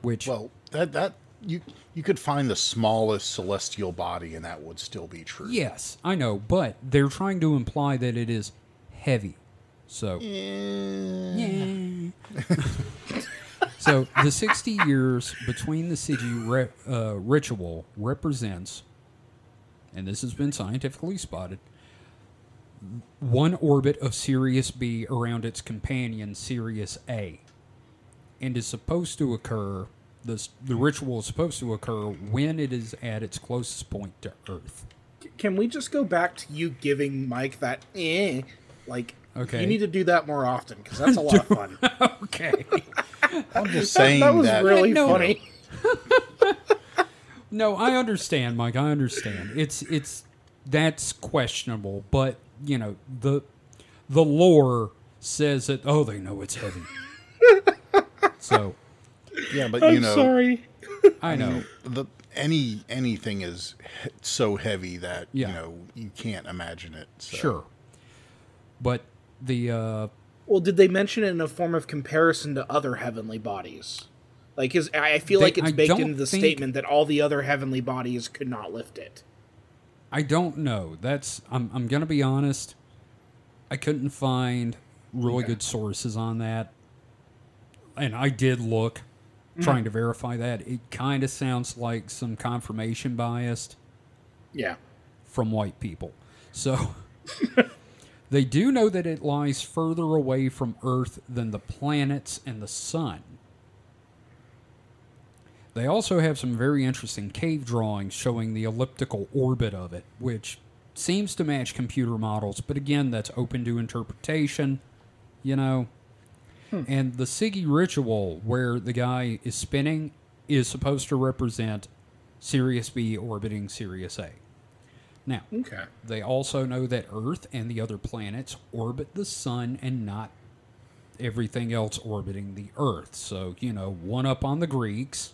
Speaker 2: Which
Speaker 3: Well, that that you you could find the smallest celestial body, and that would still be true.
Speaker 2: Yes, I know, but they're trying to imply that it is heavy. So,
Speaker 3: Eh,
Speaker 2: so the 60 years between the Sigi re- uh, ritual represents, and this has been scientifically spotted, one orbit of Sirius B around its companion Sirius A, and is supposed to occur. The ritual is supposed to occur when it is at its closest point to Earth.
Speaker 1: Can we just go back to you giving Mike that eh? Like,
Speaker 2: Okay.
Speaker 1: you need to do that more often because that's a lot of fun.
Speaker 2: Okay.
Speaker 3: I'm just saying
Speaker 1: that that was
Speaker 3: that
Speaker 1: really
Speaker 2: No.
Speaker 1: funny.
Speaker 2: No, I understand, Mike. I understand. It's it's that's questionable, but you know the the lore says that oh they know it's heavy. so
Speaker 3: yeah, but
Speaker 1: I'm
Speaker 3: you know,
Speaker 1: sorry.
Speaker 2: I know.
Speaker 3: the any anything is he- so heavy that
Speaker 2: Yeah.
Speaker 3: you know you can't imagine it. So.
Speaker 2: Sure. But the uh
Speaker 1: Well, did they mention it in a form of comparison to other heavenly bodies? Like, is I feel
Speaker 2: They-
Speaker 1: like it's
Speaker 2: I
Speaker 1: baked into the
Speaker 2: think-
Speaker 1: statement that all the other heavenly bodies could not lift it.
Speaker 2: I don't know. That's I'm I'm gonna be honest. I couldn't find really
Speaker 1: Okay.
Speaker 2: good sources on that. And I did look trying to verify that. It kind of sounds like some confirmation biased.
Speaker 1: Yeah.
Speaker 2: from white people. So they do know that it lies further away from Earth than the planets and the sun. They also have some very interesting cave drawings showing the elliptical orbit of it, which seems to match computer models, but again, that's open to interpretation, you know. Hmm. And the Sigi ritual, where the guy is spinning, is supposed to represent Sirius B orbiting Sirius A. Now,
Speaker 1: Okay.
Speaker 2: they also know that Earth and the other planets orbit the sun and not everything else orbiting the Earth. So, you know, one up on the Greeks.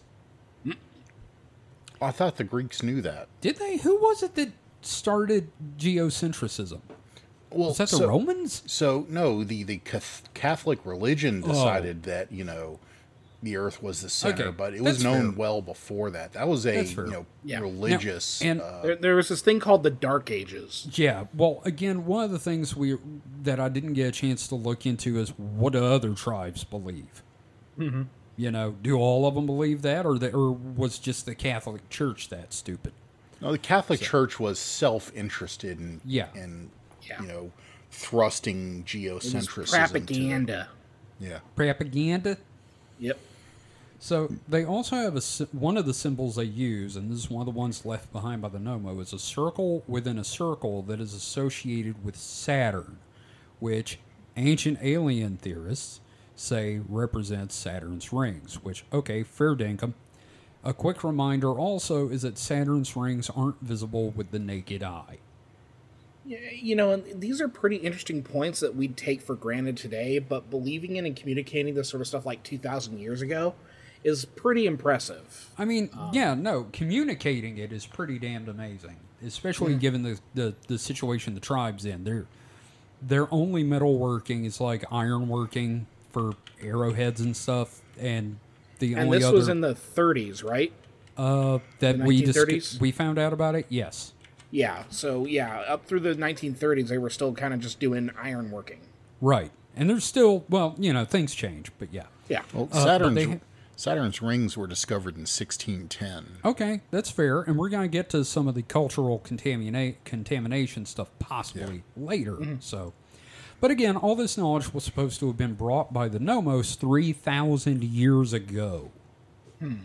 Speaker 3: I thought the Greeks knew that.
Speaker 2: Did they? Who was it that started geocentrism?
Speaker 3: Well,
Speaker 2: Was that the
Speaker 3: so,
Speaker 2: Romans?
Speaker 3: So no, the the Catholic religion
Speaker 2: Oh.
Speaker 3: decided that you know the Earth was the center,
Speaker 2: Okay,
Speaker 3: but it was known
Speaker 2: fair.
Speaker 3: well before that. That was a you know
Speaker 1: Yeah. Now,
Speaker 3: religious
Speaker 2: and-
Speaker 3: uh,
Speaker 1: There, there was this thing called the Dark Ages.
Speaker 2: Yeah. Well, again, one of the things we that I didn't get a chance to look into is what do other tribes believe. Mm-hmm. You know, do all of them believe that, or the, or was just the Catholic Church that stupid?
Speaker 3: No, the Catholic Church was self-interested in
Speaker 2: Yeah.
Speaker 3: in
Speaker 1: Yeah.
Speaker 3: you know thrusting
Speaker 1: It was
Speaker 3: geocentrism. to-
Speaker 1: propaganda.
Speaker 3: yeah,
Speaker 2: Propaganda.
Speaker 1: Yep.
Speaker 2: So they also have a one of the symbols they use, and this is one of the ones left behind by the Nommo, is a circle within a circle that is associated with Saturn, which ancient alien theorists say represents Saturn's rings. Which okay, fair dinkum. A quick reminder also is that Saturn's rings aren't visible with the naked eye.
Speaker 1: You know, and these are pretty interesting points that we'd take for granted today, but believing in and communicating this sort of stuff like 2,000 years ago is pretty impressive.
Speaker 2: I mean, yeah, no, communicating it is pretty damned amazing, especially given the, the, the situation the tribe's in. Their their only metalworking is like ironworking for arrowheads and stuff, and the
Speaker 1: And
Speaker 2: only
Speaker 1: this
Speaker 2: other
Speaker 1: was in the 30s, right?
Speaker 2: uh, that
Speaker 1: the
Speaker 2: we dis- we found out about it. Yes,
Speaker 1: Yeah, so yeah, up through the 1930s, they were still kind of just doing ironworking.
Speaker 2: right, and there's still well, you know, things change, but yeah.
Speaker 1: Yeah.
Speaker 3: well,
Speaker 2: Uh,
Speaker 3: Saturn's
Speaker 2: they ha-
Speaker 3: Saturn's rings were discovered in 1610.
Speaker 2: Okay, that's fair, and we're going to get to some of the cultural contaminate contamination stuff possibly later. Mm-hmm. So, but again, all this knowledge was supposed to have been brought by the Nommos three thousand years ago. Hmm.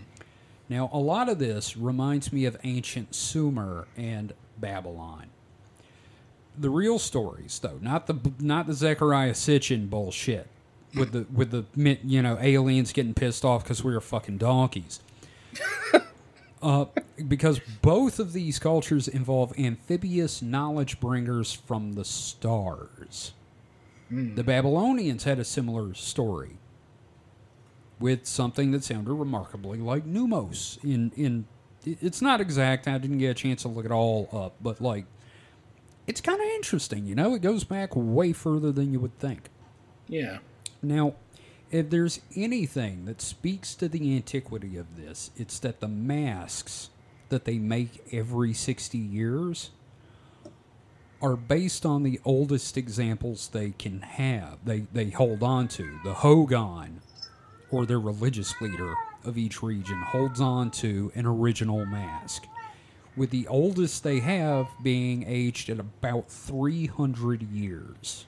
Speaker 2: Now, a lot of this reminds me of ancient Sumer and Babylon. The real stories, though, not the not the Zecharia Sitchin bullshit with the with the you know aliens getting pissed off because we were fucking donkeys uh, because both of these cultures involve amphibious knowledge bringers from the stars. The Babylonians had a similar story with something that sounded remarkably like Nommos. In in it's not exact. I didn't get a chance to look it all up, but like it's kind of interesting. You know, it goes back way further than you would think.
Speaker 1: Yeah.
Speaker 2: Now, if there's anything that speaks to the antiquity of this, it's that the masks that they make every 60 years are based on the oldest examples they can have. They they hold on to. The Hogon or their religious leader of each region holds on to an original mask. With the oldest they have being aged at about 300 years.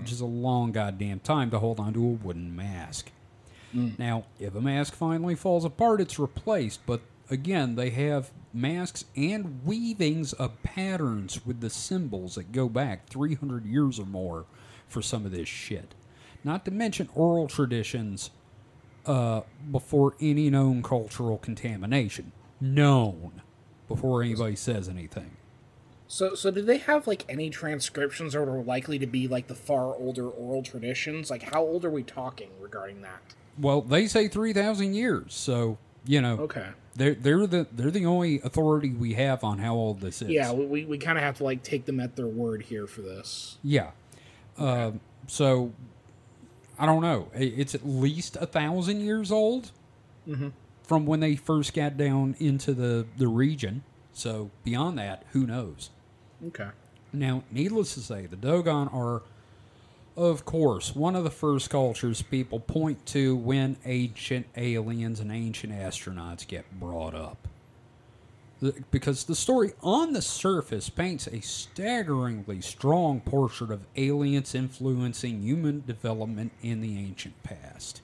Speaker 2: Which is a long goddamn time to hold on to a wooden mask. Now, if a mask finally falls apart, it's replaced. But again, they have masks and weavings of patterns with the symbols that go back 300 years or more for some of this shit. Not to mention oral traditions uh, before any known cultural contamination. Known before anybody says anything.
Speaker 1: So, so do they have like any transcriptions that are likely to be like the far older oral traditions? Like, how old are we talking regarding that?
Speaker 2: Well, they say 3,000 years, so, you know.
Speaker 1: Okay.
Speaker 2: They're, they're the they're the only authority we have on how old this is.
Speaker 1: Yeah, we, we, kind of have to like take them at their word here for this.
Speaker 2: Yeah. Uh, so I don't know. It's at least a thousand years old from when they first got down into the the region. So beyond that, who knows?
Speaker 1: Okay.
Speaker 2: Now, needless to say, the Dogon are, of course, one of the first cultures people point to when ancient aliens and ancient astronauts get brought up. Because the story on the surface paints a staggeringly strong portrait of aliens influencing human development in the ancient past.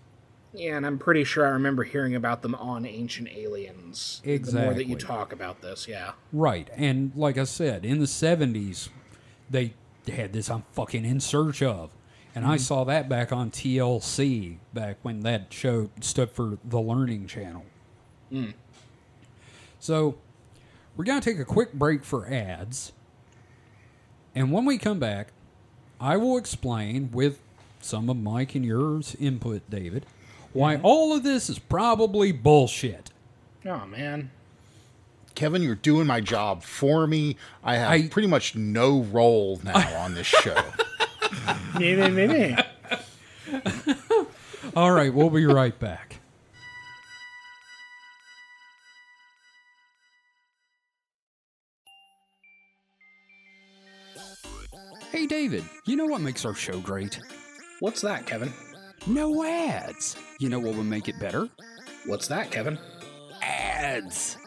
Speaker 1: Yeah, and I'm pretty sure I remember hearing about them on Ancient Aliens. Exactly. The more that you talk about this, yeah.
Speaker 2: Right. And like I said, in the 70s, they had this I'm fucking in search of. And I mm-hmm. saw that back on TLC back when that show stood for the Learning Channel. Mm. So we're going to take a quick break for ads. And when we come back, I will explain with some of Mike and yours input, David, why all of this is probably bullshit.
Speaker 1: Oh man.
Speaker 3: Kevin, you're doing my job for me. I have
Speaker 2: I-
Speaker 3: pretty much no role now on this show.
Speaker 1: Nee, nee, nee, nee.
Speaker 2: All right, we'll be right back. Hey, David, you know what makes our show great?
Speaker 1: What's that, Kevin?
Speaker 2: No ads. You know what would make it better?
Speaker 1: What's that, Kevin?
Speaker 2: Ads.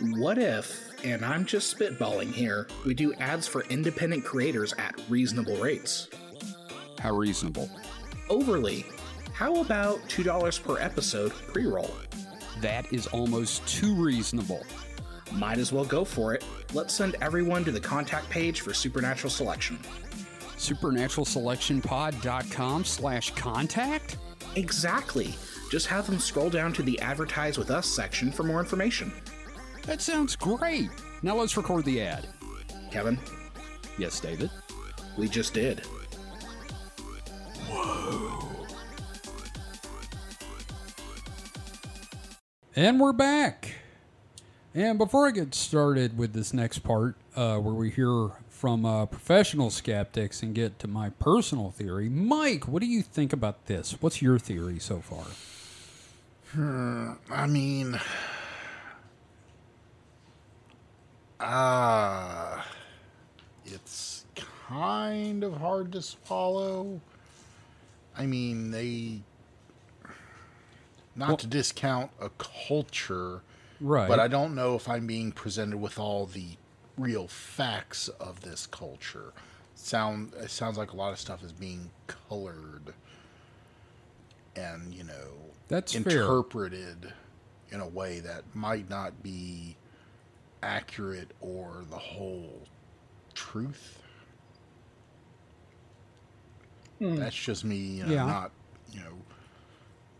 Speaker 1: What if, and I'm just spitballing here, we do ads for independent creators at reasonable rates?
Speaker 2: How reasonable.
Speaker 1: Overly. How about $2 per episode pre roll?
Speaker 2: That is almost too reasonable.
Speaker 1: Might as well go for it. Let's send everyone to the contact page for Supernatural Selection.
Speaker 2: SupernaturalSelectionPod.com slash contact?
Speaker 1: Exactly. Just have them scroll down to the Advertise with Us section for more information.
Speaker 2: That sounds great. Now let's record the ad.
Speaker 1: Kevin,
Speaker 2: Yes, David.
Speaker 1: we just did. Whoa.
Speaker 2: And we're back. And before I get started with this next part, uh, where we hear from uh, professional skeptics and get to my personal theory, Mike, what do you think about this? What's your theory so far?
Speaker 3: I mean, uh, it's kind of hard to swallow. I mean, they, not
Speaker 2: Well-
Speaker 3: to discount a culture,
Speaker 2: Right.
Speaker 3: but I don't know if I'm being presented with all the real facts of this culture. Sound it sounds like a lot of stuff is being colored and you know
Speaker 2: That's fair.
Speaker 3: interpreted in a way that might not be accurate or the whole truth. Hmm. That's just me, you know.
Speaker 2: Yeah.
Speaker 3: not you know,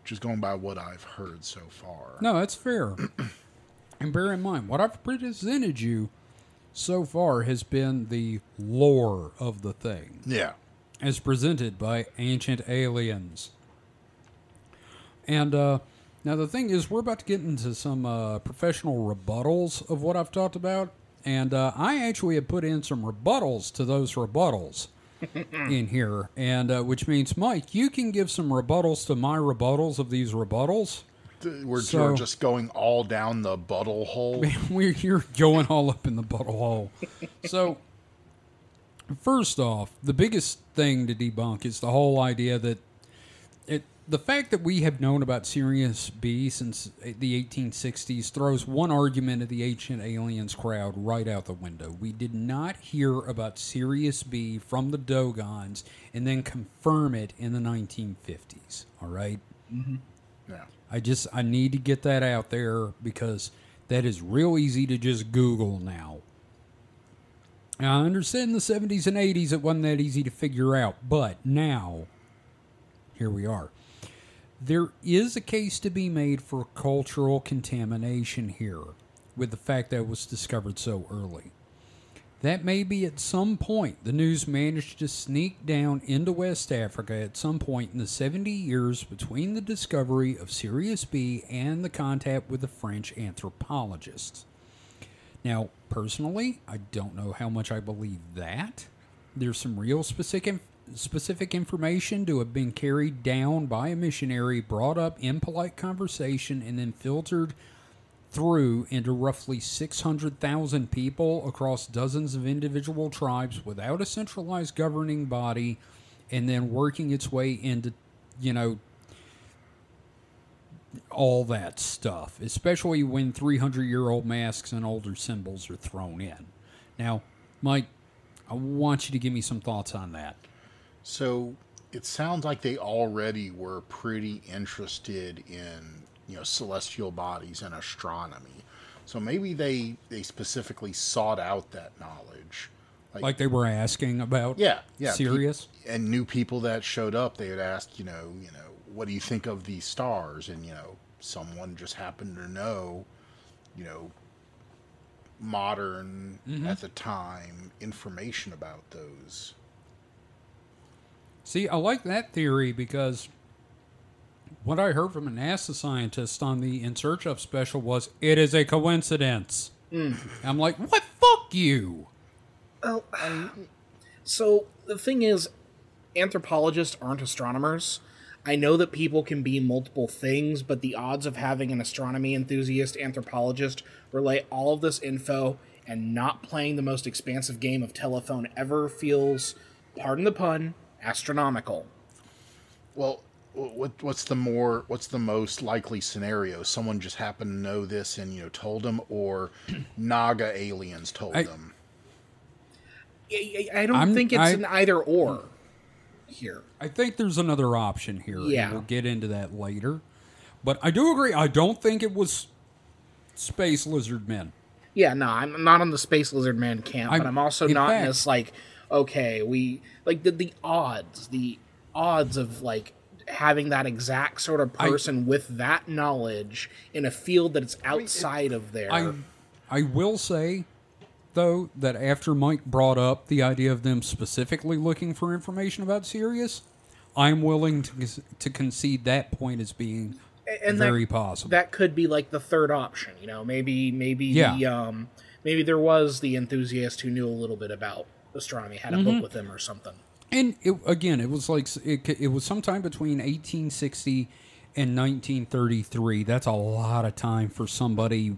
Speaker 3: just going by what I've heard so far.
Speaker 2: No, that's fair. and bear in mind, what I've presented you so far has been the lore of the thing.
Speaker 3: Yeah.
Speaker 2: as presented by ancient aliens. And uh, now the thing is, we're about to get into some uh, professional rebuttals of what I've talked about, and uh, I actually have put in some rebuttals to those rebuttals. in here, and uh, which means Mike, you can give some rebuttals to my rebuttals of these rebuttals.
Speaker 3: We're,
Speaker 2: So-
Speaker 3: we're just going all down the buttle hole.
Speaker 2: We're you're going all up in the buttle hole. So, first off, the biggest thing to debunk is the whole idea that it the fact that we have known about Sirius B since eh, the 1860s throws one argument of the ancient aliens crowd right out the window. We did not hear about Sirius B from the Dogons and then confirm it in the 1950s. All right. Mm-hmm.
Speaker 3: Yeah.
Speaker 2: I just I need to get that out there because that is real easy to just Google now. Now, I understand in the 70s and 80s it wasn't that easy to figure out, but now here we are. There is a case to be made for cultural contamination here with the fact that it was discovered so early. That may be at some point the news managed to sneak down into West Africa at some point in the 70 years between the discovery of Sirius B and the contact with the French anthropologists. Now, personally, I don't know how much I believe that. There's some real specific specific information to have been carried down by a missionary, brought up in polite conversation, and then filtered through into roughly 600,000 people across dozens of individual tribes without a centralized governing body and then working its way into, you know, all that stuff, especially when 300 year old masks and older symbols are thrown in. Now, Mike, I want you to give me some thoughts on that.
Speaker 3: So it sounds like they already were pretty interested in you know celestial bodies and astronomy. So maybe they they specifically sought out that knowledge.
Speaker 2: Like they were asking about
Speaker 3: yeah, yeah, pe- and new people that showed up. They would ask, you know, you know, what do you think of these stars? And you know, someone just happened to know, you know, modern mm-hmm. at the time information about those.
Speaker 2: See, I like that theory because what I heard from a NASA scientist on the In Search of special was it is a coincidence. Hmm. I'm like, what? Fuck you.
Speaker 1: Well, so the thing is, anthropologists aren't astronomers. I know that people can be multiple things, but the odds of having an astronomy enthusiast anthropologist relay all of this info and not playing the most expansive game of telephone ever feels, pardon the pun, astronomical.
Speaker 3: Well, wh- what what's the more what's the most likely scenario? Someone just happened to know this and you know told them, or Naga aliens told
Speaker 2: I-
Speaker 3: them.
Speaker 1: I, I- I don't
Speaker 2: I'm-
Speaker 1: think it's
Speaker 2: I-
Speaker 1: an either or here.
Speaker 2: I think there's another option here. and
Speaker 1: Yeah.
Speaker 2: We'll get into that later. But I do agree. I don't think it was space lizard men.
Speaker 1: Yeah, no, I'm not on the space lizard man camp,
Speaker 2: I'm-
Speaker 1: but I'm also
Speaker 2: in
Speaker 1: not in this like, okay, we like the the odds, the odds of like having that exact sort of
Speaker 2: I-
Speaker 1: person with that knowledge in a field that it's outside of there.
Speaker 2: I I will say though that after Mike brought up the idea of them specifically looking for information about Sirius, I'm willing to to concede that point as being
Speaker 1: and
Speaker 2: very
Speaker 1: that,
Speaker 2: possible.
Speaker 1: that could be like the third option. You know, maybe maybe
Speaker 2: Yeah.
Speaker 1: the um maybe there was the enthusiast who knew a little bit about astronomy, had a
Speaker 2: Mm-hmm.
Speaker 1: book with him or something.
Speaker 2: And it, again, it was like it, it was sometime between 1860 and 1933. That's a lot of time for somebody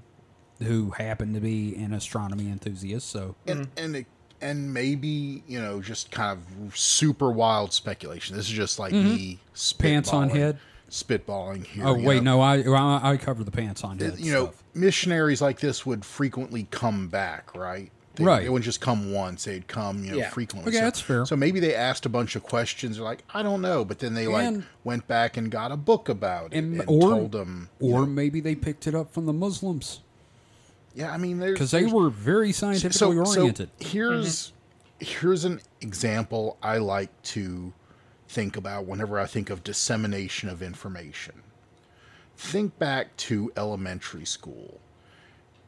Speaker 2: who happened to be an astronomy enthusiast. So
Speaker 3: and and it, and maybe you know just kind of super wild speculation. This is just like me
Speaker 2: Mm-hmm. Pants on head?
Speaker 3: spitballing here.
Speaker 2: Oh wait,
Speaker 3: know.
Speaker 2: no, I I, I cover the pants on head
Speaker 3: you know, missionaries like this would frequently come back, right? They,
Speaker 2: Right.
Speaker 3: They wouldn't just come once; they'd come, you know,
Speaker 1: Yeah.
Speaker 3: frequently.
Speaker 2: Okay,
Speaker 3: so,
Speaker 2: that's fair.
Speaker 3: So maybe they asked a bunch of questions. They're like, I don't know, but then they like went back and got a book about it
Speaker 2: And,
Speaker 3: and,
Speaker 2: or
Speaker 3: told them.
Speaker 2: or
Speaker 3: know,
Speaker 2: maybe they picked it up from the Muslims
Speaker 3: yeah, I mean,
Speaker 2: because they were very scientifically oriented.
Speaker 3: here's here's an example I like to think about whenever I think of dissemination of information. Think back to elementary school.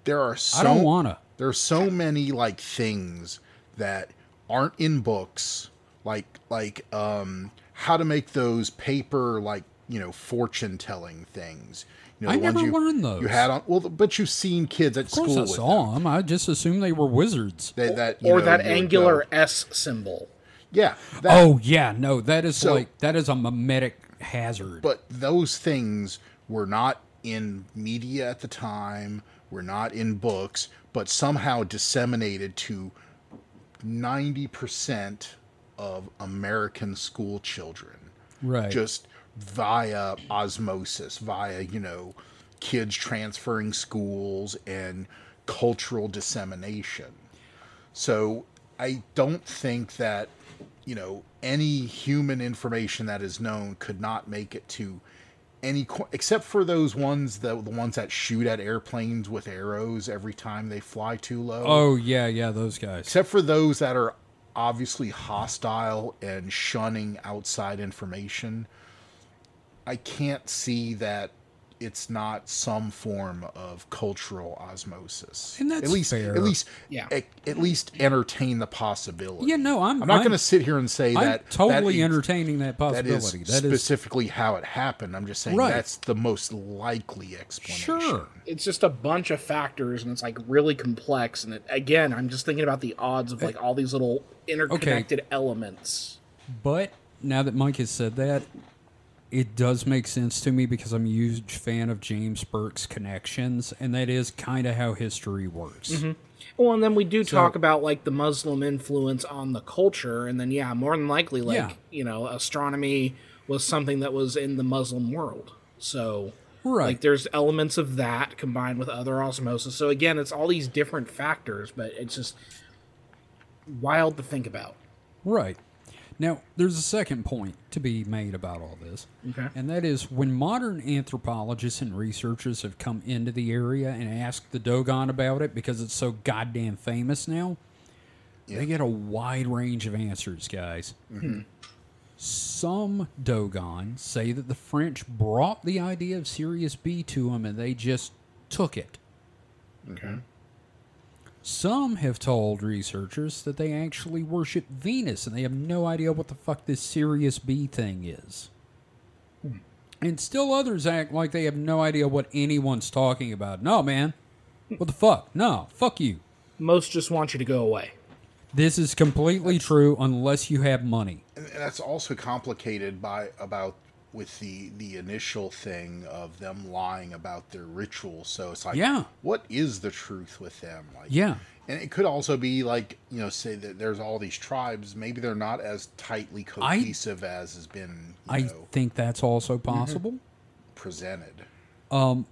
Speaker 3: There are so
Speaker 2: I don't wanna.
Speaker 3: There are so many like things that aren't in books, like like um how to make those paper like you know fortune telling things. You know,
Speaker 2: I
Speaker 3: the ones
Speaker 2: never
Speaker 3: you,
Speaker 2: learned those.
Speaker 3: You had on well, but you've seen kids at
Speaker 2: Of course,
Speaker 3: school
Speaker 2: I
Speaker 3: with them.
Speaker 2: saw them. I just assumed they were wizards.
Speaker 3: That, that, you
Speaker 1: or
Speaker 3: know,
Speaker 1: that
Speaker 3: you
Speaker 1: angular
Speaker 3: go-
Speaker 1: S symbol.
Speaker 3: Yeah. That,
Speaker 2: oh yeah, no, that is
Speaker 3: So-
Speaker 2: like that is a memetic hazard.
Speaker 3: But those things were not in media at the time, were not in books, but somehow disseminated to 90% of American school children.
Speaker 2: right.
Speaker 3: Just via osmosis, via, you know, kids transferring schools and cultural dissemination. So I don't think that, you know, any human information that is known could not make it to any, except for those ones, the, the ones that shoot at airplanes with arrows every time they fly too low.
Speaker 2: oh yeah, yeah, those guys.
Speaker 3: Except for those that are obviously hostile and shunning outside information, I can't see that it's not some form of cultural osmosis.
Speaker 2: And that's
Speaker 3: at least,
Speaker 2: fair.
Speaker 3: at least,
Speaker 1: Yeah.
Speaker 3: at, at least entertain the possibility.
Speaker 2: Yeah, no, I'm.
Speaker 3: I'm not going to sit here and say
Speaker 2: I'm
Speaker 3: that
Speaker 2: totally
Speaker 3: that is-
Speaker 2: entertaining that
Speaker 3: That is
Speaker 2: possibility. That is
Speaker 3: specifically how it happened. I'm just saying
Speaker 2: Right.
Speaker 3: that's the most likely explanation.
Speaker 2: sure.
Speaker 1: It's just a bunch of factors, and it's like really complex. And it, again, I'm just thinking about the odds of uh, like all these little interconnected elements.
Speaker 2: But now that Mike has said that, it does make sense to me because I'm a huge fan of James Burke's connections, and that is kind of how history works.
Speaker 3: Mm-hmm.
Speaker 1: Well, and then we do talk about like the Muslim influence on the culture, and then yeah, more than likely, like
Speaker 2: Yeah.
Speaker 1: you know, astronomy was something that was in the Muslim world. So,
Speaker 2: Right.
Speaker 1: like, there's elements of that combined with other osmosis. So again, it's all these different factors, but it's just wild to think about.
Speaker 2: Right. Now, there's a second point to be made about all this.
Speaker 1: Okay.
Speaker 2: And that is when modern anthropologists and researchers have come into the area and asked the Dogon about it because it's so goddamn famous now, they get a wide range of answers, guys. Mm-hmm. Some Dogon say that the French brought the idea of Sirius B to them and they just took it.
Speaker 1: Okay.
Speaker 2: Some have told researchers that they actually worship Venus and they have no idea what the fuck this Sirius B thing is. Hmm. And still others act like they have no idea what anyone's talking about. No, man. What the fuck? No, fuck you.
Speaker 1: Most just want you to go away.
Speaker 2: This is completely true unless you have money.
Speaker 3: and and that's also complicated by about with the the initial thing of them lying about their rituals so it's like
Speaker 2: Yeah.
Speaker 3: what is the truth with them like
Speaker 2: Yeah.
Speaker 3: and it could also be like you know say that there's all these tribes maybe they're not as tightly
Speaker 2: I-
Speaker 3: cohesive as has been
Speaker 2: I
Speaker 3: know
Speaker 2: think that's also possible.
Speaker 3: presented Um,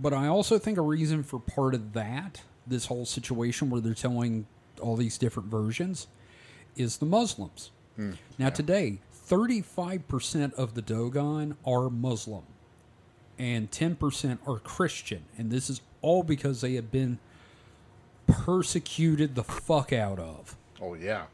Speaker 2: But I also think a reason for part of that, this whole situation where they're telling all these different versions, is the Muslims. now, today, 35% of the Dogon are Muslim and 10% are Christian. And this is all because they have been persecuted the fuck out of.
Speaker 3: oh yeah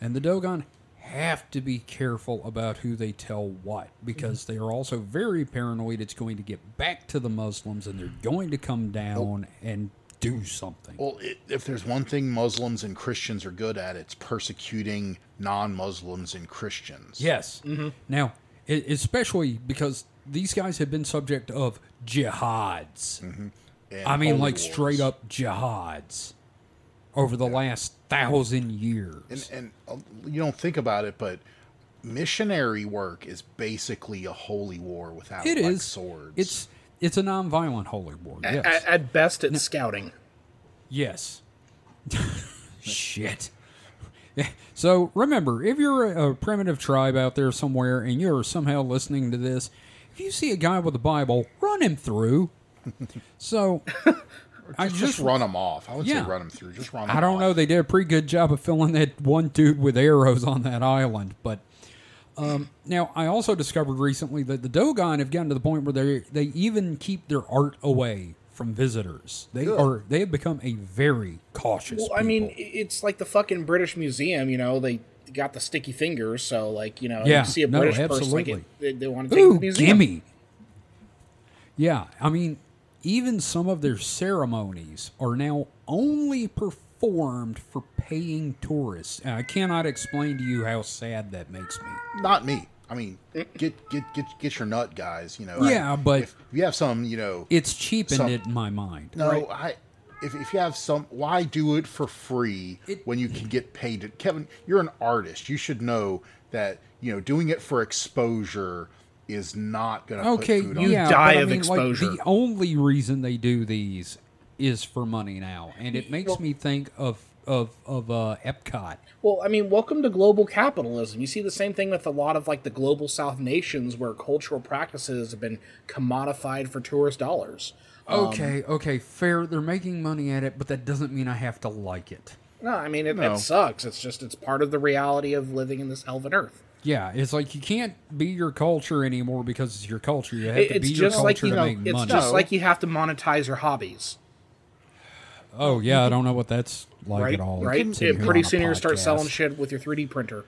Speaker 2: And the Dogon have to be careful about who they tell what because mm-hmm. they are also very paranoid it's going to get back to the Muslims and they're going to come down and do something.
Speaker 3: well it, if there's one thing muslims and christians are good at it's persecuting non-muslims and christians
Speaker 2: Yes. Now, e- especially because these guys have been subject of jihads.
Speaker 3: and
Speaker 2: I mean, like
Speaker 3: wars.
Speaker 2: straight up jihads over the last thousand years.
Speaker 3: and, and uh, you don't think about it, but missionary work is basically a holy war without
Speaker 2: It
Speaker 3: like
Speaker 2: is.
Speaker 3: swords.
Speaker 2: It's it's a non-violent holy war. Yes.
Speaker 1: At, at best, it's scouting.
Speaker 2: Yes. Shit. So remember, if you're a, a primitive tribe out there somewhere and you're somehow listening to this, if you see a guy with a Bible, run him through. So I
Speaker 3: just,
Speaker 2: just
Speaker 3: run them off. I would
Speaker 2: Yeah.
Speaker 3: say run them through. Just run.
Speaker 2: I don't
Speaker 3: off.
Speaker 2: know. They did a pretty good job of filling that one dude with arrows on that island. But um, now, I also discovered recently that the Dogon have gotten to the point where they they even keep their art away from visitors. They
Speaker 3: Good.
Speaker 2: are they have become a very cautious.
Speaker 1: Well, I mean, it's like the fucking British Museum. You know, they got the sticky fingers, so like you know,
Speaker 2: Yeah,
Speaker 1: you see a
Speaker 2: no,
Speaker 1: British person, like
Speaker 2: absolutely.
Speaker 1: it, they, they want to take
Speaker 2: ooh,
Speaker 1: the museum.
Speaker 2: gimme. Yeah, I mean, even some of their ceremonies are now only performed for paying tourists. And I cannot explain to you how sad that makes me.
Speaker 3: Not me. I mean, get get get get your nut, guys. You know.
Speaker 2: Yeah, but-
Speaker 3: if you have some, you know.
Speaker 2: It's cheapened
Speaker 3: Some-
Speaker 2: it in my mind.
Speaker 3: no, I if, if you have some, why do it for free
Speaker 2: It-
Speaker 3: when you can get paid? Kevin, you're an artist. You should know that you know doing it for exposure is not going to
Speaker 2: Okay,
Speaker 3: put food on
Speaker 1: You
Speaker 2: yeah,
Speaker 1: die
Speaker 2: but I
Speaker 1: of
Speaker 2: mean,
Speaker 1: exposure.
Speaker 2: Like, the only reason they do these is for money now, and it makes
Speaker 1: Well-
Speaker 2: me think of of of uh, Epcot.
Speaker 1: Well, I mean, welcome to global capitalism. You see the same thing with a lot of like the global South nations where cultural practices have been commodified for tourist dollars.
Speaker 2: Okay, okay, fair. They're making money at it, but that doesn't mean I have to like it.
Speaker 1: No, I mean it,
Speaker 3: No.
Speaker 1: it sucks. It's just it's part of the reality of living in this elven earth.
Speaker 2: Yeah, it's like you can't be your culture anymore because it's your culture. You have
Speaker 1: It-
Speaker 2: to
Speaker 1: it's
Speaker 2: be your
Speaker 1: just like
Speaker 2: culture
Speaker 1: you
Speaker 2: to
Speaker 1: know,
Speaker 2: make
Speaker 1: it's
Speaker 2: money.
Speaker 1: just like you have to monetize your hobbies,
Speaker 2: oh yeah, I don't know what that's like
Speaker 1: right?
Speaker 2: at all.
Speaker 1: Right?
Speaker 2: sitting
Speaker 1: Yeah,
Speaker 2: here
Speaker 1: pretty soon you start selling shit with your 3D printer.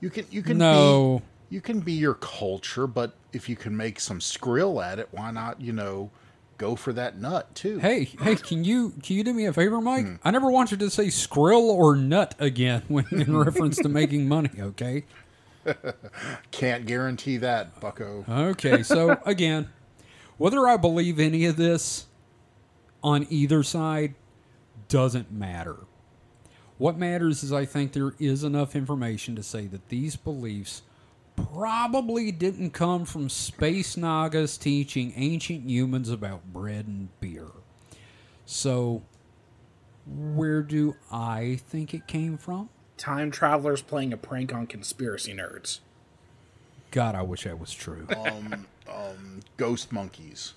Speaker 3: You can you can
Speaker 2: No.
Speaker 3: be, you can be your culture, but if you can make some skrill at it, why not? You know, go for that nut too.
Speaker 2: Hey, hey, can you can you do me a favor, Mike?
Speaker 1: Hmm.
Speaker 2: I never want you to say skrill or nut again when in reference to making money. Okay.
Speaker 3: Can't guarantee that, Bucko.
Speaker 2: Okay. So again, whether I believe any of this on either side doesn't matter. What matters is I think there is enough information to say that these beliefs probably didn't come from space nagas teaching ancient humans about bread and beer. So, where do I think it came from?
Speaker 1: Time travelers playing a prank on conspiracy nerds.
Speaker 2: God, I wish that was true.
Speaker 3: Ghost monkeys.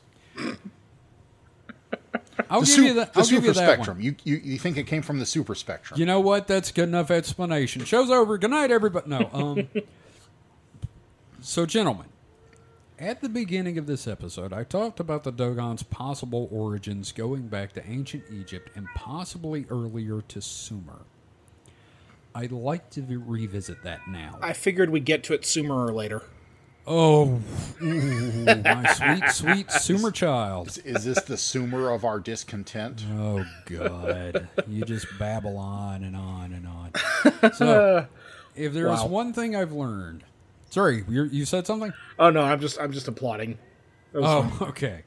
Speaker 2: I'll
Speaker 3: The,
Speaker 2: give
Speaker 3: su-
Speaker 2: you that.
Speaker 3: the
Speaker 2: I'll give
Speaker 3: super
Speaker 2: you that
Speaker 3: spectrum.
Speaker 2: one.
Speaker 3: You, you you think it came from the super spectrum?
Speaker 2: You know what? That's good enough explanation. Show's over. Good night, everybody. No. Um. so, gentlemen, at the beginning of this episode, I talked about the Dogon's possible origins going back to ancient Egypt and possibly earlier to Sumer. I'd like to v- revisit that now.
Speaker 1: I figured we'd get to it sooner or later.
Speaker 2: oh, ooh, my sweet, sweet Sumer child.
Speaker 3: Is this the Sumer of our discontent?
Speaker 2: Oh God! You just babble on and on and on. So, if there is
Speaker 1: Wow.
Speaker 2: one thing I've learned, sorry, you you said something.
Speaker 1: Oh no, I'm just I'm just applauding. That was
Speaker 2: Oh,
Speaker 1: fun.
Speaker 2: okay.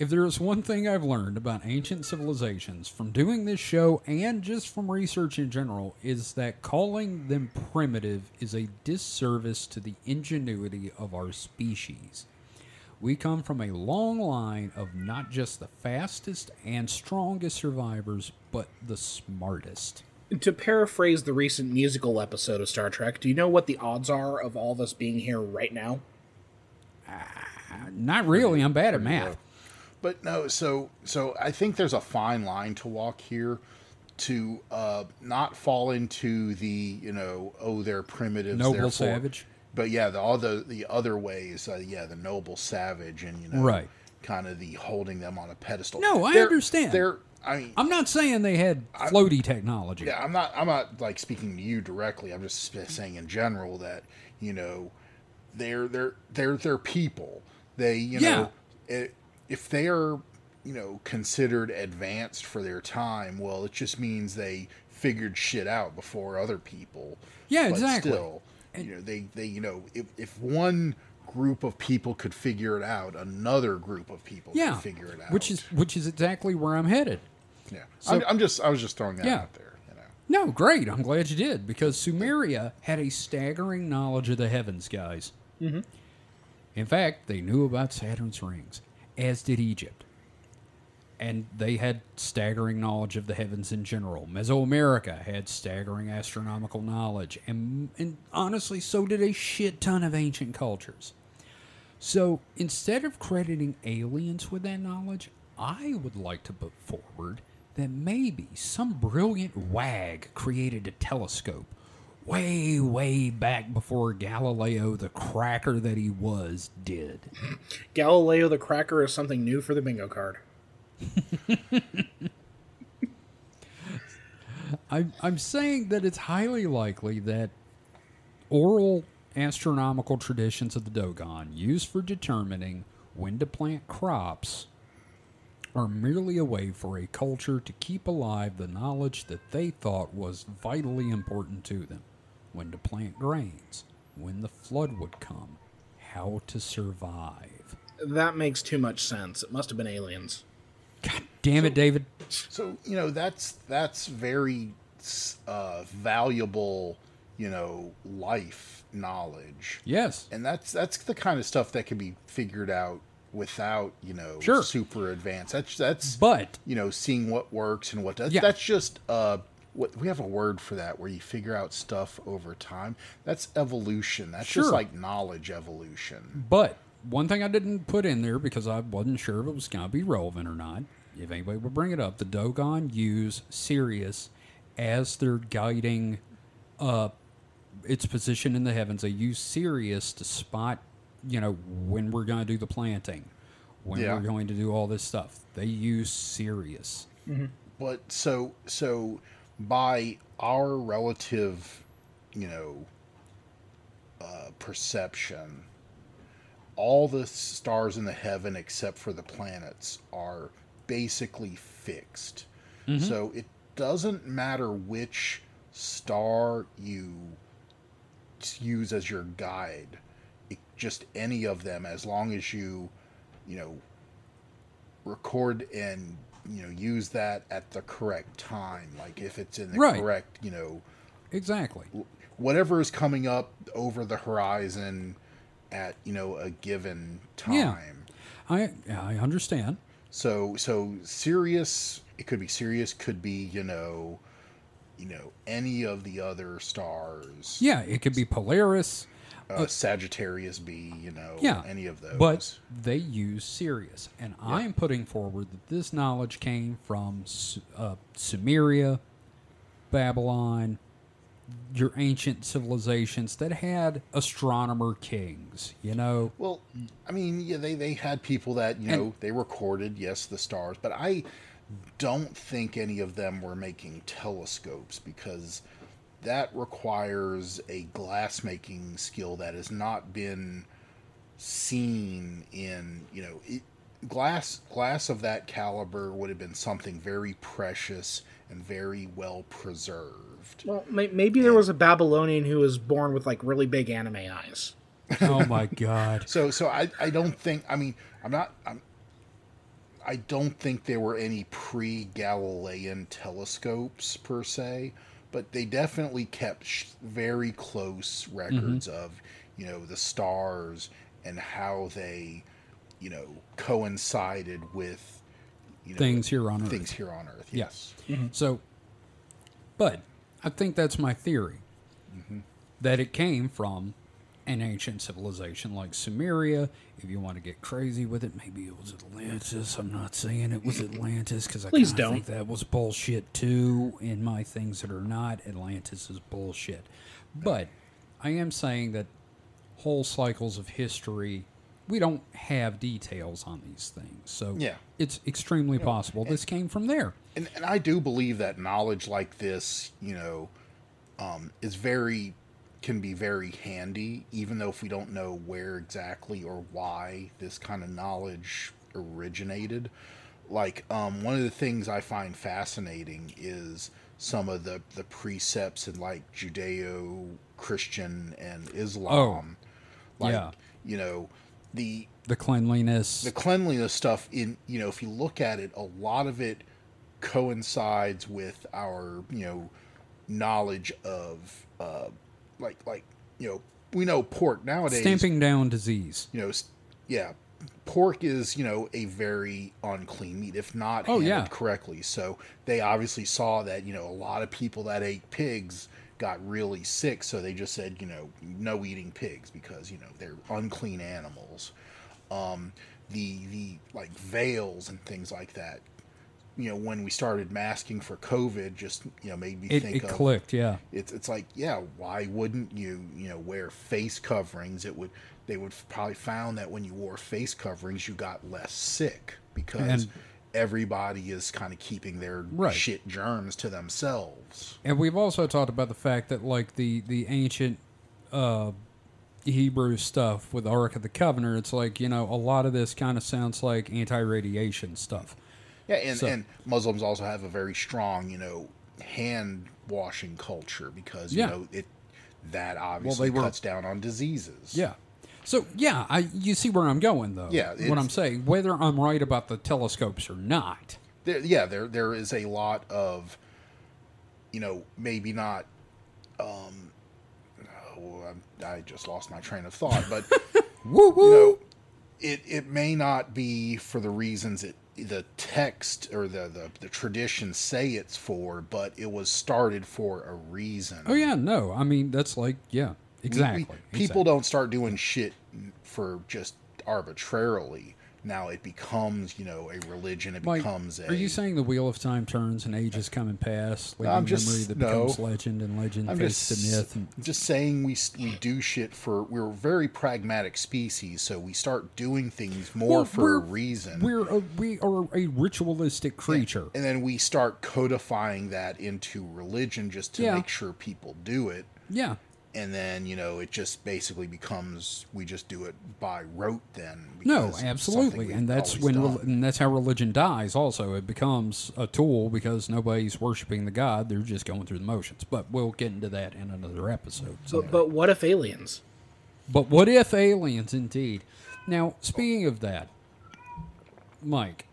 Speaker 2: If there is one thing I've learned about ancient civilizations from doing this show and just from research in general is that calling them primitive is a disservice to the ingenuity of our species. We come from a long line of not just the fastest and strongest survivors, but the smartest.
Speaker 1: To paraphrase the recent musical episode of Star Trek, do you know what the odds are of all of us being here right now?
Speaker 2: Uh, not really. I'm bad at math.
Speaker 3: But no, so so I think there's a fine line to walk here to uh, not fall into the you know oh they're primitives
Speaker 2: Noble
Speaker 3: therefore-
Speaker 2: savage.
Speaker 3: but yeah the all the the other ways uh, yeah the noble savage and you know
Speaker 2: Right.
Speaker 3: kind of the holding them on a pedestal.
Speaker 2: No, I
Speaker 3: They're-
Speaker 2: understand.
Speaker 3: They're I mean
Speaker 2: I'm not saying they had floaty technology.
Speaker 3: yeah I'm not I'm not like speaking to you directly. I'm just saying in general that you know they're they're they're they're people. They you
Speaker 2: Yeah.
Speaker 3: know i if they're you know considered advanced for their time, well, it just means they figured shit out before other people.
Speaker 2: Yeah,
Speaker 3: But
Speaker 2: exactly.
Speaker 3: Still, you know they they you know if if one group of people could figure it out, another group of people
Speaker 2: yeah,
Speaker 3: could figure it out.
Speaker 2: which is which is exactly where I'm headed.
Speaker 3: yeah.
Speaker 2: so-
Speaker 3: I'm, I'm just I was just throwing that
Speaker 2: Yeah.
Speaker 3: out there. You know.
Speaker 2: No, great. I'm glad you did because Sumeria had a staggering knowledge of the heavens, guys. Mm-hmm. In fact, they knew about Saturn's rings, as did Egypt. And they had staggering knowledge of the heavens in general. Mesoamerica had staggering astronomical knowledge, and, and honestly, so did a shit ton of ancient cultures. So instead of crediting aliens with that knowledge, I would like to put forward that maybe some brilliant wag created a telescope way, way back before Galileo, the cracker that he was, did.
Speaker 1: Galileo the Cracker is something new for the bingo card.
Speaker 2: I'm, I'm saying that it's highly likely that oral astronomical traditions of the Dogon used for determining when to plant crops are merely a way for a culture to keep alive the knowledge that they thought was vitally important to them when to plant grains, when the flood would come, how to survive.
Speaker 1: That makes too much sense. It must have been aliens.
Speaker 2: God damn it, David.
Speaker 3: So you know that's that's very uh, valuable, you know, life knowledge,
Speaker 2: Yes.
Speaker 3: and that's that's the kind of stuff that can be figured out without you know
Speaker 2: Sure.
Speaker 3: super advanced. That's that's
Speaker 2: But
Speaker 3: you know seeing what works and what does.
Speaker 2: Yeah.
Speaker 3: That's just uh, what we have a word for that where you figure out stuff over time. That's evolution. That's
Speaker 2: Sure.
Speaker 3: just like knowledge evolution.
Speaker 2: But one thing I didn't put in there because I wasn't sure if it was going to be relevant or not. If anybody would bring it up, the Dogon use Sirius as their guiding uh, its position in the heavens. They use Sirius to spot, you know, when we're going to do the planting, when
Speaker 3: Yeah.
Speaker 2: we're going to do all this stuff. They use Sirius.
Speaker 3: But so so by our relative, you know, uh, perception, all the stars in the heaven except for the planets are basically fixed. So it doesn't matter which star you use as your guide. It, just any of them, as long as you, you know, record and you know use that at the correct time like if it's in the
Speaker 2: Right.
Speaker 3: correct you know
Speaker 2: Exactly.
Speaker 3: whatever is coming up over the horizon at you know a given time
Speaker 2: Yeah. I I understand.
Speaker 3: so so Sirius it could be Sirius could be you know you know any of the other stars
Speaker 2: Yeah, it could be Polaris.
Speaker 3: Uh, Sagittarius B you know
Speaker 2: Yeah,
Speaker 3: any of those
Speaker 2: But they use Sirius, and I am putting forward that this knowledge came from uh, Sumeria, Babylon, your ancient civilizations that had astronomer kings. You know,
Speaker 3: Well, I mean, yeah, they, they had people that, you
Speaker 2: And-
Speaker 3: know, they recorded, yes, the stars, but I don't think any of them were making telescopes because that requires a glass making skill that has not been seen in, you know, it, glass glass of that caliber would have been something very precious and very well preserved.
Speaker 1: Well, may- maybe there was a Babylonian who was born with like really big anime eyes.
Speaker 2: oh my God,
Speaker 3: So so I I don't think I mean I'm not I'm I don't think there were any pre-Galilean telescopes per se, but they definitely kept sh- very close records mm-hmm. of you know the stars and how they you know coincided with you know
Speaker 2: things here on Earth.
Speaker 3: things here on Earth. Yes. Mm-hmm.
Speaker 2: So, but I think that's my theory mm-hmm. that it came from an ancient civilization like Sumeria. If you want to get crazy with it, maybe it was Atlantis. I'm not saying it was Atlantis because I
Speaker 1: Please don't.
Speaker 2: think that was bullshit too. In my things that are not, Atlantis is bullshit. But I am saying that whole cycles of history. We don't have details on these things, so
Speaker 3: Yeah.
Speaker 2: it's extremely possible this came from there.
Speaker 3: and, and I do believe that knowledge like this, you know, um, is very can be very handy, even though if we don't know where exactly or why this kind of knowledge originated. Like um, one of the things I find fascinating is some of the the precepts in like Judeo Christian and Islam. like,
Speaker 2: yeah.
Speaker 3: you know, the
Speaker 2: The cleanliness,
Speaker 3: the cleanliness stuff in you know if you look at it a lot of it coincides with our you know knowledge of uh like like you know we know pork nowadays
Speaker 2: stamping down disease.
Speaker 3: you know yeah pork is you know a very unclean meat if not
Speaker 2: Oh,
Speaker 3: handled
Speaker 2: yeah.
Speaker 3: correctly so they obviously saw that you know a lot of people that ate pigs got really sick so they just said you know no eating pigs because you know they're unclean animals um the the like veils and things like that you know when we started masking for covid just you know made me
Speaker 2: It,
Speaker 3: think
Speaker 2: it
Speaker 3: of
Speaker 2: clicked, yeah.
Speaker 3: it's it's like yeah why wouldn't you you know wear face coverings it would they would probably found that when you wore face coverings you got less sick because
Speaker 2: And-
Speaker 3: everybody is kind of keeping their
Speaker 2: Right.
Speaker 3: shit germs to themselves
Speaker 2: And we've also talked about the fact that like the the ancient uh, Hebrew stuff with the Ark of the Covenant, it's like you know a lot of this kind of sounds like anti-radiation stuff.
Speaker 3: Yeah and
Speaker 2: So-
Speaker 3: and muslims also have a very strong you know hand washing culture because
Speaker 2: Yeah.
Speaker 3: you know it that obviously
Speaker 2: were-
Speaker 3: cuts down on diseases
Speaker 2: Yeah. So yeah, I you see where I'm going though.
Speaker 3: Yeah,
Speaker 2: what I'm saying, whether I'm right about the telescopes or not,
Speaker 3: there, yeah, there there is a lot of, you know, maybe not. Um, oh, I just lost my train of thought, but
Speaker 2: Woo woo.
Speaker 3: you know, it it may not be for the reasons it the text or the, the the traditions say it's for, but it was started for a reason.
Speaker 2: oh yeah, no. I mean, that's like yeah, exactly.
Speaker 3: we- people don't start doing shit for just arbitrarily. Now it becomes, you know, a religion. It
Speaker 2: Mike,
Speaker 3: becomes a.
Speaker 2: Are you saying the wheel of time turns and ages come and pass, leaving
Speaker 3: I'm just-
Speaker 2: memory that
Speaker 3: no.
Speaker 2: becomes legend and legend
Speaker 3: I'm
Speaker 2: fades
Speaker 3: just,
Speaker 2: to myth? And,
Speaker 3: I'm just saying we we do shit for we're a very pragmatic species, so we start doing things more
Speaker 2: Well,
Speaker 3: for a reason.
Speaker 2: we're a, we are a ritualistic creature.
Speaker 3: and then we start codifying that into religion just to
Speaker 2: Yeah.
Speaker 3: make sure people do it.
Speaker 2: Yeah.
Speaker 3: And then you know it just basically becomes we just do it by rote. Then
Speaker 2: No,
Speaker 3: because it's something
Speaker 2: absolutely, and that's when
Speaker 3: done.
Speaker 2: rel- and that's how religion dies. Also, it becomes a tool because nobody's worshiping the god; they're just going through the motions. But we'll get into that in another episode. someday.
Speaker 1: But, but what if aliens?
Speaker 2: But what if aliens indeed? Now, speaking of that, Mike,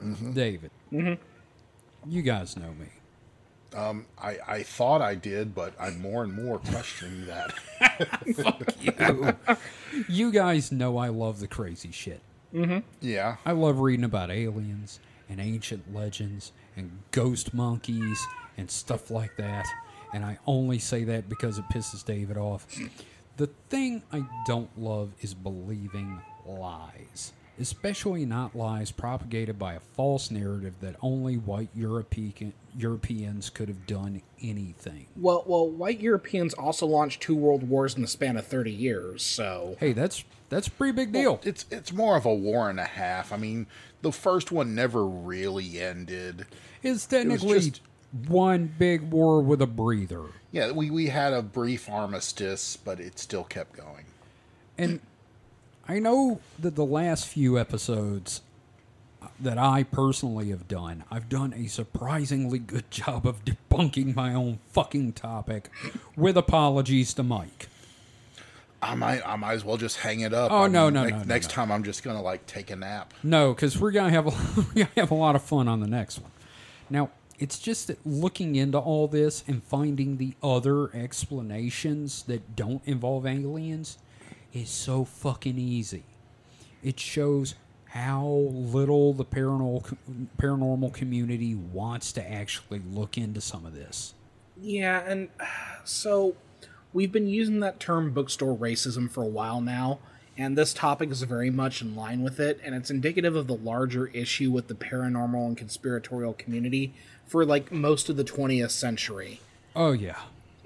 Speaker 2: mm-hmm. David, mm-hmm. you guys know me.
Speaker 3: Um, I, I thought I did, but I'm more and more questioning that.
Speaker 2: Fuck you you guys know I love the crazy shit. Mm-hmm.
Speaker 3: yeah,
Speaker 2: I love reading about aliens and ancient legends and ghost monkeys and stuff like that. And I only say that because it pisses David off. The thing I don't love is believing lies, especially not lies propagated by a false narrative that only white European Europeans could have done anything.
Speaker 1: Well, well, white Europeans also launched two world wars in the span of thirty years. So
Speaker 2: Hey, that's that's a pretty big deal.
Speaker 3: it's it's more of a war and a half. I mean, the first one never really ended.
Speaker 2: It's technically
Speaker 3: just-
Speaker 2: one big war with a breather.
Speaker 3: Yeah, we, we had a brief armistice, but it still kept going.
Speaker 2: And I know that the last few episodes that I personally have done, I've done a surprisingly good job of debunking my own fucking topic with apologies to Mike.
Speaker 3: I might I might as well just hang it up.
Speaker 2: Oh,
Speaker 3: I
Speaker 2: no,
Speaker 3: mean,
Speaker 2: no,
Speaker 3: next,
Speaker 2: no, no,
Speaker 3: Next
Speaker 2: no.
Speaker 3: time I'm just gonna like take a nap.
Speaker 2: No, because we're gonna have a, we're gonna have a lot of fun on the next one. Now, it's just that looking into all this and finding the other explanations that don't involve aliens is so fucking easy. It shows how little the paranormal paranormal community wants to actually look into some of this.
Speaker 1: yeah, and so we've been using that term bookstore racism for a while now, and this topic is very much in line with it, and it's indicative of the larger issue with the paranormal and conspiratorial community for like most of the 20th century.
Speaker 2: Oh yeah.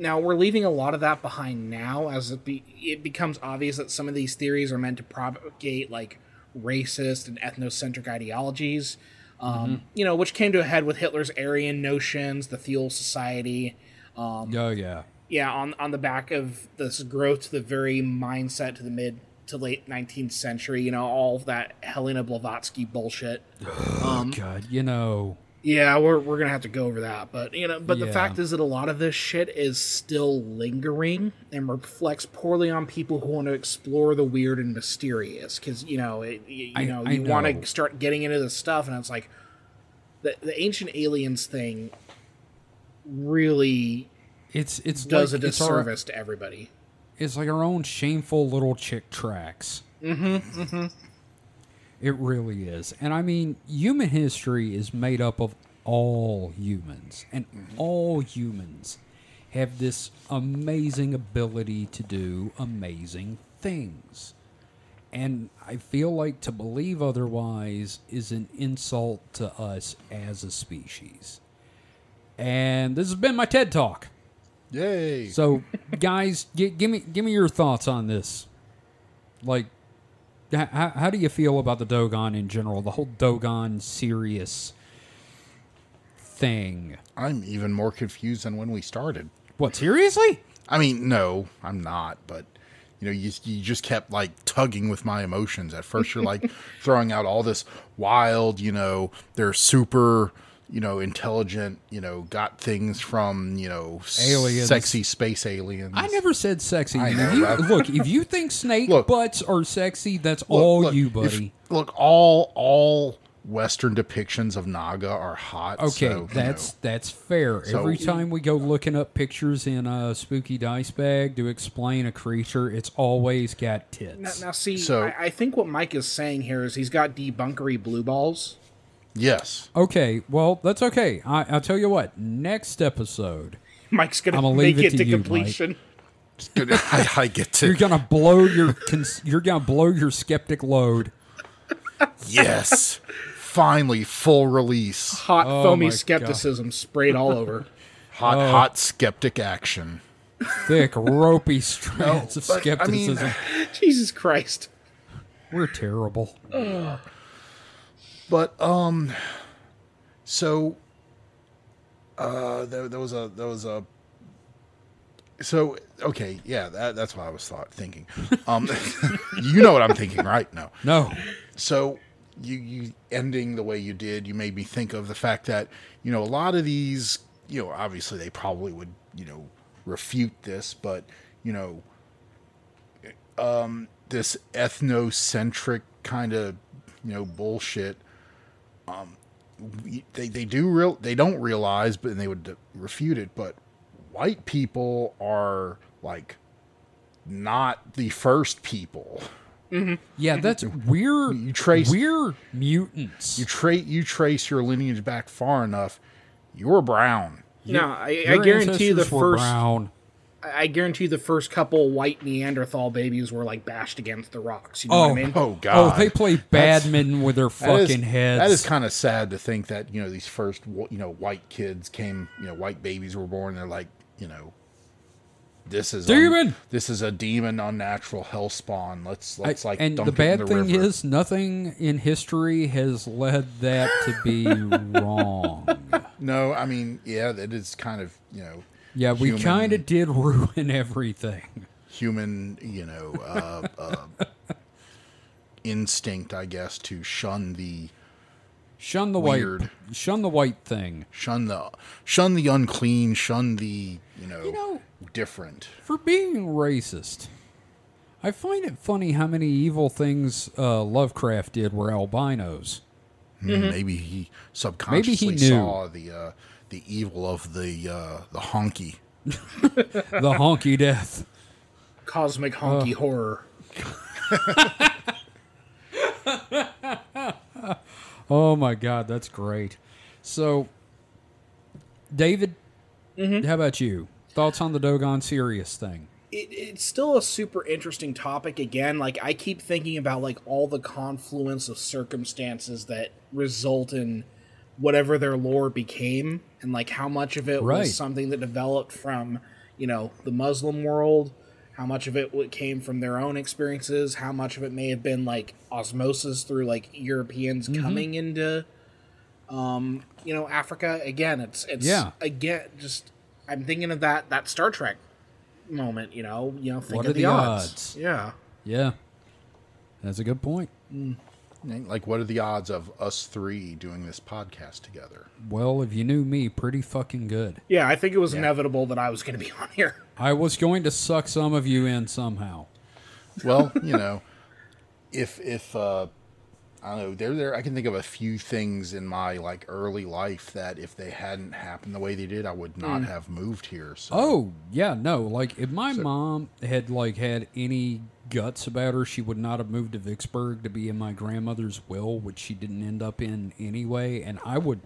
Speaker 1: Now we're leaving a lot of that behind now, as it, be, it becomes obvious that some of these theories are meant to propagate like racist and ethnocentric ideologies. Um, mm-hmm. You know, which came to a head with Hitler's Aryan notions, the Thule Society.
Speaker 2: Um, oh yeah.
Speaker 1: Yeah, on on the back of this growth to the very mindset to the mid to late 19th century. You know, all of that Helena Blavatsky bullshit.
Speaker 2: Oh, God, you know.
Speaker 1: Yeah, we're we're gonna have to go over that, but you know, but the fact is that a lot of this shit is still lingering and reflects poorly on people who want to explore the weird and mysterious. Because you know, it, you, you
Speaker 2: I-
Speaker 1: know,
Speaker 2: I
Speaker 1: you want to start getting into this stuff, and it's like the the ancient aliens thing really
Speaker 2: It's it's
Speaker 1: does
Speaker 2: like,
Speaker 1: a
Speaker 2: it's our-
Speaker 1: disservice to everybody.
Speaker 2: It's like our own shameful little Chick tracts. Mm-hmm. Mm-hmm. It really is. And I mean, human history is made up of all humans. And mm-hmm. all humans have this amazing ability to do amazing things. And I feel like to believe otherwise is an insult to us as a species. And this has been my TED Talk.
Speaker 3: Yay!
Speaker 2: So, guys, gi- give me give me your thoughts on this. Like, how, how do you feel about the Dogon in general? The whole Dogon Sirius thing.
Speaker 3: I'm even more confused than when we started.
Speaker 2: What seriously?
Speaker 3: I mean, no, I'm not, but you know, you you just kept like tugging with my emotions. At first, you're like throwing out all this wild, you know, they're super, you know, intelligent, you know, got things from, you know,
Speaker 2: Aliens.
Speaker 3: sexy space aliens.
Speaker 2: I never said sexy.
Speaker 3: I know,
Speaker 2: you- look, if you think snake
Speaker 3: Look.
Speaker 2: butts are sexy, that's
Speaker 3: Look,
Speaker 2: all
Speaker 3: look,
Speaker 2: you,
Speaker 3: if-
Speaker 2: buddy.
Speaker 3: look, all all Western depictions of Naga are hot.
Speaker 2: Okay,
Speaker 3: so,
Speaker 2: that's
Speaker 3: know.
Speaker 2: that's fair.
Speaker 3: So-
Speaker 2: Every time we go looking up pictures in a spooky dice bag to explain a creature, it's always got
Speaker 1: Now,
Speaker 2: tits.
Speaker 1: now see,
Speaker 3: So-
Speaker 1: I, I think what Mike is saying here is he's got debunkery blue balls.
Speaker 3: Yes.
Speaker 2: Okay, well that's okay. I, I'll tell you what. Next episode,
Speaker 1: Mike's gonna,
Speaker 2: I'ma
Speaker 1: make
Speaker 2: leave it
Speaker 1: it
Speaker 2: to
Speaker 1: to
Speaker 2: you, Mike.
Speaker 1: completion.
Speaker 3: Good. I, I get
Speaker 2: you're gonna blow your cons- you're gonna blow your skeptic load.
Speaker 3: yes. Finally, full release.
Speaker 1: Hot
Speaker 2: Oh
Speaker 1: foamy
Speaker 2: my
Speaker 1: skepticism sprayed all over.
Speaker 3: Hot,
Speaker 2: Oh.
Speaker 3: hot skeptic action.
Speaker 2: Thick, ropey strands of
Speaker 3: but, I mean-
Speaker 2: skepticism.
Speaker 1: Jesus Christ.
Speaker 2: We're terrible.
Speaker 3: But um, so uh, there, there was a there was a so okay, yeah, that, that's what I was thought thinking. Um, you know what I'm thinking, right? No.
Speaker 2: No.
Speaker 3: So you you ending the way you did, you made me think of the fact that you know a lot of these, you know, obviously they probably would you know refute this, but you know, um, this ethnocentric kind of you know bullshit. Um, they they do real they don't realize, but they would refute it. But white people are like not the first people.
Speaker 2: Yeah, that's we're
Speaker 3: You trace-
Speaker 2: we're mutants.
Speaker 3: you tra- you trace your lineage back far enough, you're brown.
Speaker 1: No, I, I guarantee you the first.
Speaker 2: brown.
Speaker 1: I guarantee you the first couple white Neanderthal babies were like bashed against the rocks. You know
Speaker 2: Oh,
Speaker 1: what I oh, mean?
Speaker 3: Oh, oh God!
Speaker 2: Oh, they play
Speaker 3: That's-
Speaker 2: badminton with their
Speaker 3: that is-
Speaker 2: fucking heads.
Speaker 3: That is kind of sad to think that you know these first you know white kids came, you know white babies were born. They're like you know, this is un-
Speaker 2: Demon!
Speaker 3: this is a demon, unnatural hell spawn. Let's let's
Speaker 2: I-
Speaker 3: like
Speaker 2: and
Speaker 3: dunk
Speaker 2: the
Speaker 3: it in
Speaker 2: bad
Speaker 3: the
Speaker 2: thing
Speaker 3: river.
Speaker 2: is, nothing in history has led that to be wrong.
Speaker 3: no, I mean yeah, that is kind of you know
Speaker 2: Yeah, we
Speaker 3: Human-
Speaker 2: kind of did ruin everything.
Speaker 3: human you know uh, uh, instinct, I guess, to shun the
Speaker 2: Shun the
Speaker 3: Weird.
Speaker 2: white, shun the white thing.
Speaker 3: shun the shun the unclean, shun the you know,
Speaker 2: You know-
Speaker 3: different.
Speaker 2: For being racist, I find it funny how many evil things uh, Lovecraft did were albinos.
Speaker 3: Maybe he subconsciously
Speaker 2: knew.
Speaker 3: saw the uh, the evil of the uh, the honky.
Speaker 2: The honky death.
Speaker 1: Cosmic honky horror.
Speaker 2: Oh my god, that's great. So, David,
Speaker 1: Mm-hmm.
Speaker 2: how about you? Thoughts on the Dogon Sirius thing?
Speaker 1: it, it's still a super interesting topic again like i keep thinking about like all the confluence of circumstances that result in whatever their lore became and like how much of it
Speaker 2: Right.
Speaker 1: was something that developed from you know the muslim world how much of it came from their own experiences how much of it may have been like osmosis through like europeans
Speaker 2: Mm-hmm.
Speaker 1: coming into um you know africa again it's it's
Speaker 2: Yeah.
Speaker 1: again just i'm thinking of that that star trek moment, you know, you know, think
Speaker 2: What
Speaker 1: of the,
Speaker 2: the
Speaker 1: odds.
Speaker 2: odds?
Speaker 1: Yeah.
Speaker 2: Yeah, that's a good point.
Speaker 3: Like, what are the odds of us three doing this podcast together?
Speaker 2: Well, if you knew me, pretty fucking good.
Speaker 1: Yeah, I think it was inevitable that I was going to be on here.
Speaker 2: I was going to suck some of you in somehow.
Speaker 3: Well, you know, if if uh, I don't know, there there I can think of a few things in my like early life that if they hadn't happened the way they did, I would not have moved here. So
Speaker 2: Oh yeah, no. Like if my mom had like had any guts about her, she would not have moved to Vicksburg to be in my grandmother's will, which she didn't end up in anyway. And I would,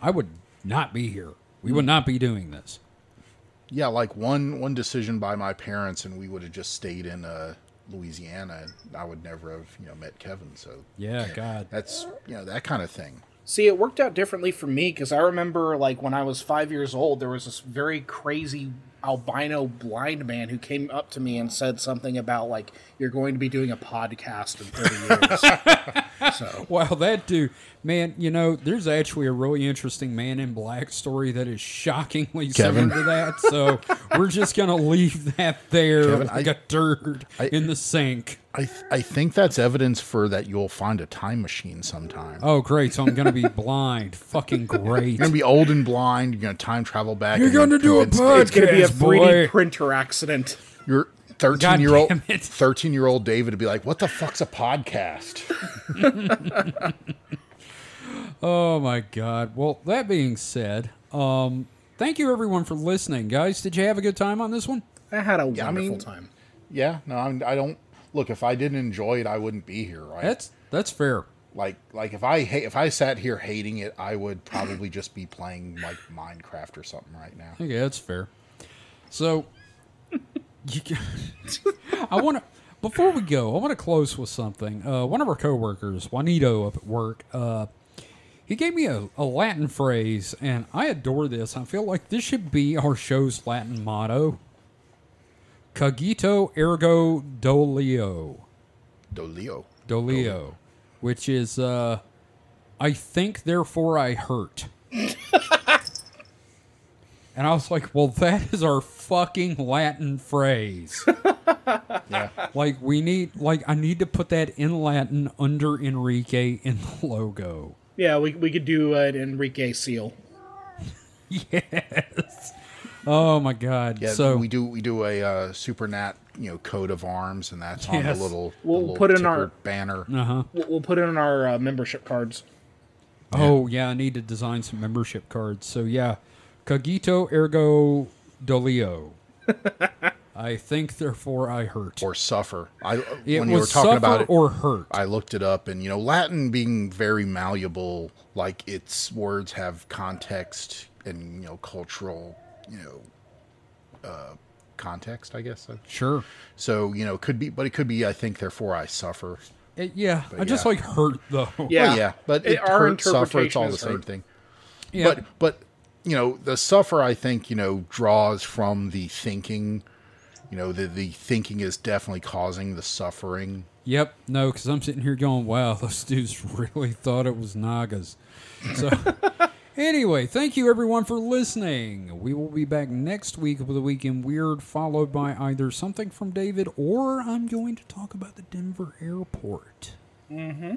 Speaker 2: I would not be here. We would not be doing this.
Speaker 3: yeah, like one one decision by my parents, and we would have just stayed in uh, Louisiana, I would never have you know met Kevin. So
Speaker 2: Yeah, God.
Speaker 3: that's you know that kind of thing.
Speaker 1: See, it worked out differently for me because I remember, like, when I was five years old, there was this very crazy albino blind man who came up to me and said something about, like, you're going to be doing a podcast in 30 years. So.
Speaker 2: wow, that dude, man, you know, there's actually a really interesting man in black story that is shockingly
Speaker 3: Kevin.
Speaker 2: similar to that. So we're just gonna leave that there
Speaker 3: Kevin,
Speaker 2: like
Speaker 3: I,
Speaker 2: a turd
Speaker 3: I,
Speaker 2: in the sink.
Speaker 3: I I think that's evidence for that you'll find a time machine sometime.
Speaker 2: Oh, great! So I'm gonna be blind. Fucking great.
Speaker 3: You're gonna be old and blind. You're gonna time travel back.
Speaker 2: You're gonna do a
Speaker 3: podcast.
Speaker 1: It's gonna be a 3D printer accident.
Speaker 3: You're 13 year old 13 year old David would be like, "What the fuck's a podcast?"
Speaker 2: oh my god. Well, that being said, um, thank you everyone for listening, guys. Did you have a good time on this one?
Speaker 1: I had a
Speaker 3: wonderful I mean,
Speaker 1: time.
Speaker 3: Yeah, no, I'm, I do not Look, if I didn't enjoy it, I wouldn't be here, right?
Speaker 2: That's that's fair.
Speaker 3: Like like if I if I sat here hating it, I would probably just be playing like Minecraft or something right now.
Speaker 2: Yeah, that's fair. So you I want to before we go, I want to close with something. Uh, one of our coworkers, Juanito, up at work, uh, he gave me a, a Latin phrase, and I adore this. I feel like this should be our show's Latin motto: "Cogito ergo doleo."
Speaker 3: Doleo.
Speaker 2: Doleo, which is uh, I think, therefore I hurt. and I was like, well, that is our fucking Latin phrase.
Speaker 3: Yeah.
Speaker 2: like, we need, like, I need to put that in Latin under Enrique in the logo.
Speaker 1: Yeah, we, we could do an Enrique seal.
Speaker 2: Yes. Oh my God.
Speaker 3: Yeah,
Speaker 2: so
Speaker 3: we do we do a uh, super nat you know coat of arms, and that's on
Speaker 2: Yes.
Speaker 3: the little,
Speaker 1: We'll
Speaker 3: little
Speaker 1: put in our-
Speaker 3: banner.
Speaker 2: Uh huh.
Speaker 1: We'll, we'll put it in our uh, membership cards.
Speaker 2: Oh yeah, I need to design some membership cards. So yeah, cogito ergo doleo. I think, therefore I hurt.
Speaker 3: or suffer. I
Speaker 2: it
Speaker 3: when
Speaker 2: was
Speaker 3: you were talking about it,
Speaker 2: or hurt.
Speaker 3: I looked it up, and you know, Latin being very malleable, like its words have context and you know cultural, you know, uh, context. I guess.
Speaker 2: sure.
Speaker 3: So you know, could be, but it could be. I think, therefore, I suffer.
Speaker 2: It- yeah, I just like hurt though.
Speaker 1: Yeah.
Speaker 3: Well, yeah, but
Speaker 1: It-
Speaker 3: it,
Speaker 1: our
Speaker 3: hurt, suffer. It's all the
Speaker 1: is
Speaker 3: same thing.
Speaker 2: Yeah.
Speaker 3: But but you know, the suffer. I think you know draws from the thinking. You know, the the thinking is definitely causing the suffering.
Speaker 2: Yep. No, because I'm sitting here going, "Wow, those dudes really thought it was Nagas." So, anyway, thank you everyone for listening. We will be back next week with a weekend weird, followed by either something from David or I'm going to talk about the Denver airport. Mm-hmm.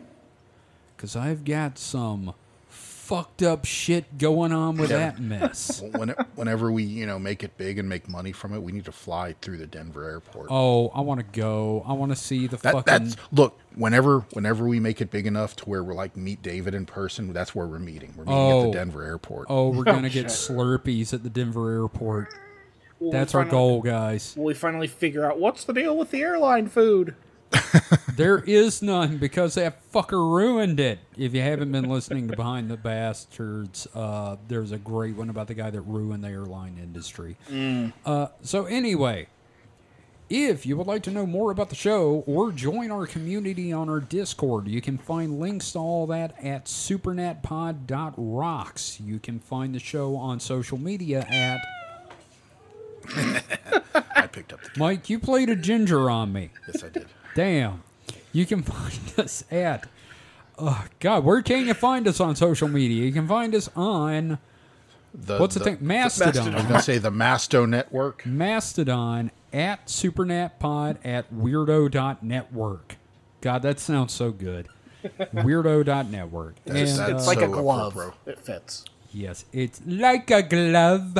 Speaker 2: Because I've got some fucked up shit going on with that mess.
Speaker 3: when, whenever we you know make it big and make money from it, we need to fly through the Denver airport.
Speaker 2: Oh, I want to go. I want to see the
Speaker 3: that,
Speaker 2: fucking.
Speaker 3: that's look. Whenever whenever we make it big enough to where we're like meet David in person, that's where we're meeting. We're meeting at
Speaker 2: Oh.
Speaker 3: the Denver airport.
Speaker 2: Oh, we're oh, gonna get Slurpees at the Denver airport.
Speaker 1: Will we
Speaker 2: That's our
Speaker 1: finally-
Speaker 2: goal, guys.
Speaker 1: Will we finally figure out what's the deal with the airline food?
Speaker 2: There is none because that fucker ruined it. If you haven't been listening to Behind the Bastards, uh, there's a great one about the guy that ruined the airline industry. Uh, so anyway, if you would like to know more about the show or join our community on our Discord, you can find links to all that at supernatpod.rocks. You can find the show on social media at
Speaker 3: I picked up the.
Speaker 2: Mike. You played a ginger on me.
Speaker 3: Yes, I did.
Speaker 2: Damn. You can find us at. Oh, God, where can you find us on social media? You can find us on.
Speaker 3: The,
Speaker 2: What's the, thing? Mastodon.
Speaker 3: I was gonna say the Masto Network.
Speaker 2: Mastodon at supernatpod at weirdo.network. God, that sounds so good. weirdo.network. And,
Speaker 3: That's-
Speaker 2: uh,
Speaker 1: It's like
Speaker 3: so
Speaker 1: a glove.
Speaker 3: apropos.
Speaker 1: It fits.
Speaker 2: Yes, it's like a glove.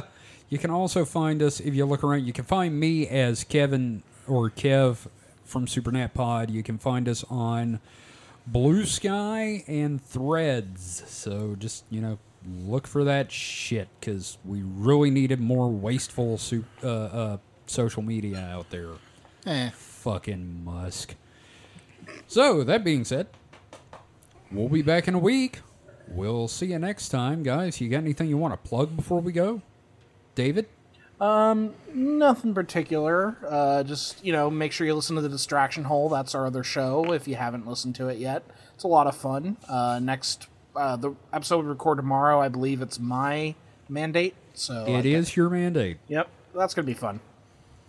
Speaker 2: You can also find us if you look around. You can find me as Kevin or Kev from Supernat Pod. You can find us on Blue Sky and Threads. So just you know, look for that shit because we really needed more wasteful su- uh, uh, social media out there.
Speaker 3: Eh.
Speaker 2: Fucking Musk. So that being said, we'll be back in a week. We'll see you next time, guys. You got anything you want to plug before we go? David?
Speaker 1: Nothing particular. Uh, just you know, make sure you listen to the Distraction Hole. That's our other show. If you haven't listened to it yet, it's a lot of fun. Uh, next, uh, the episode we record tomorrow. I believe it's my mandate. So
Speaker 2: It is your mandate.
Speaker 1: Yep, that's gonna be fun.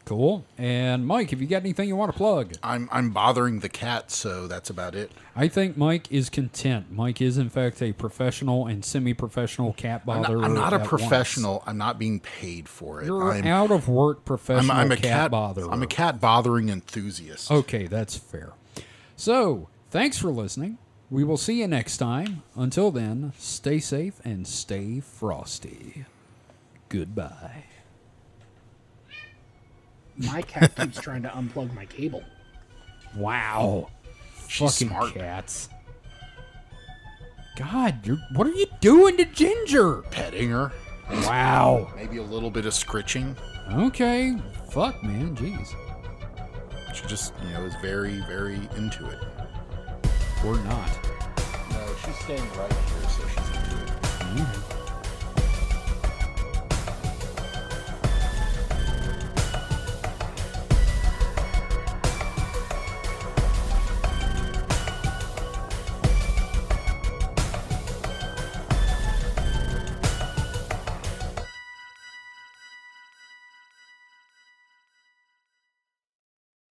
Speaker 2: Cool. And Mike, have you got anything you want to plug,
Speaker 3: I'm I'm bothering the cat, so that's about it.
Speaker 2: I think Mike is content. Mike is, in fact, a professional and semi-professional cat
Speaker 3: I'm not, I'm not a
Speaker 2: at once.
Speaker 3: professional. I'm not being paid for it.
Speaker 2: You're
Speaker 3: I'm,
Speaker 2: out of work
Speaker 3: I'm,
Speaker 2: professional
Speaker 3: I'm a
Speaker 2: cat,
Speaker 3: cat
Speaker 2: botherer.
Speaker 3: I'm a cat bothering enthusiast.
Speaker 2: Okay, that's fair. So, thanks for listening. We will see you next time. Until then, stay safe and stay frosty. Goodbye.
Speaker 1: My cat keeps trying to unplug my cable.
Speaker 2: Wow.
Speaker 3: Oh, she's
Speaker 2: Fucking
Speaker 3: smart.
Speaker 2: cats. God, you're what are you doing to Ginger?
Speaker 3: Petting her,
Speaker 2: Wow.
Speaker 3: maybe a little bit of scritching.
Speaker 2: Okay. Fuck, man. Jeez.
Speaker 3: She just, you know, is very, very into it.
Speaker 2: Or not.
Speaker 3: No, she's staying right here, so she's into it.
Speaker 2: Okay.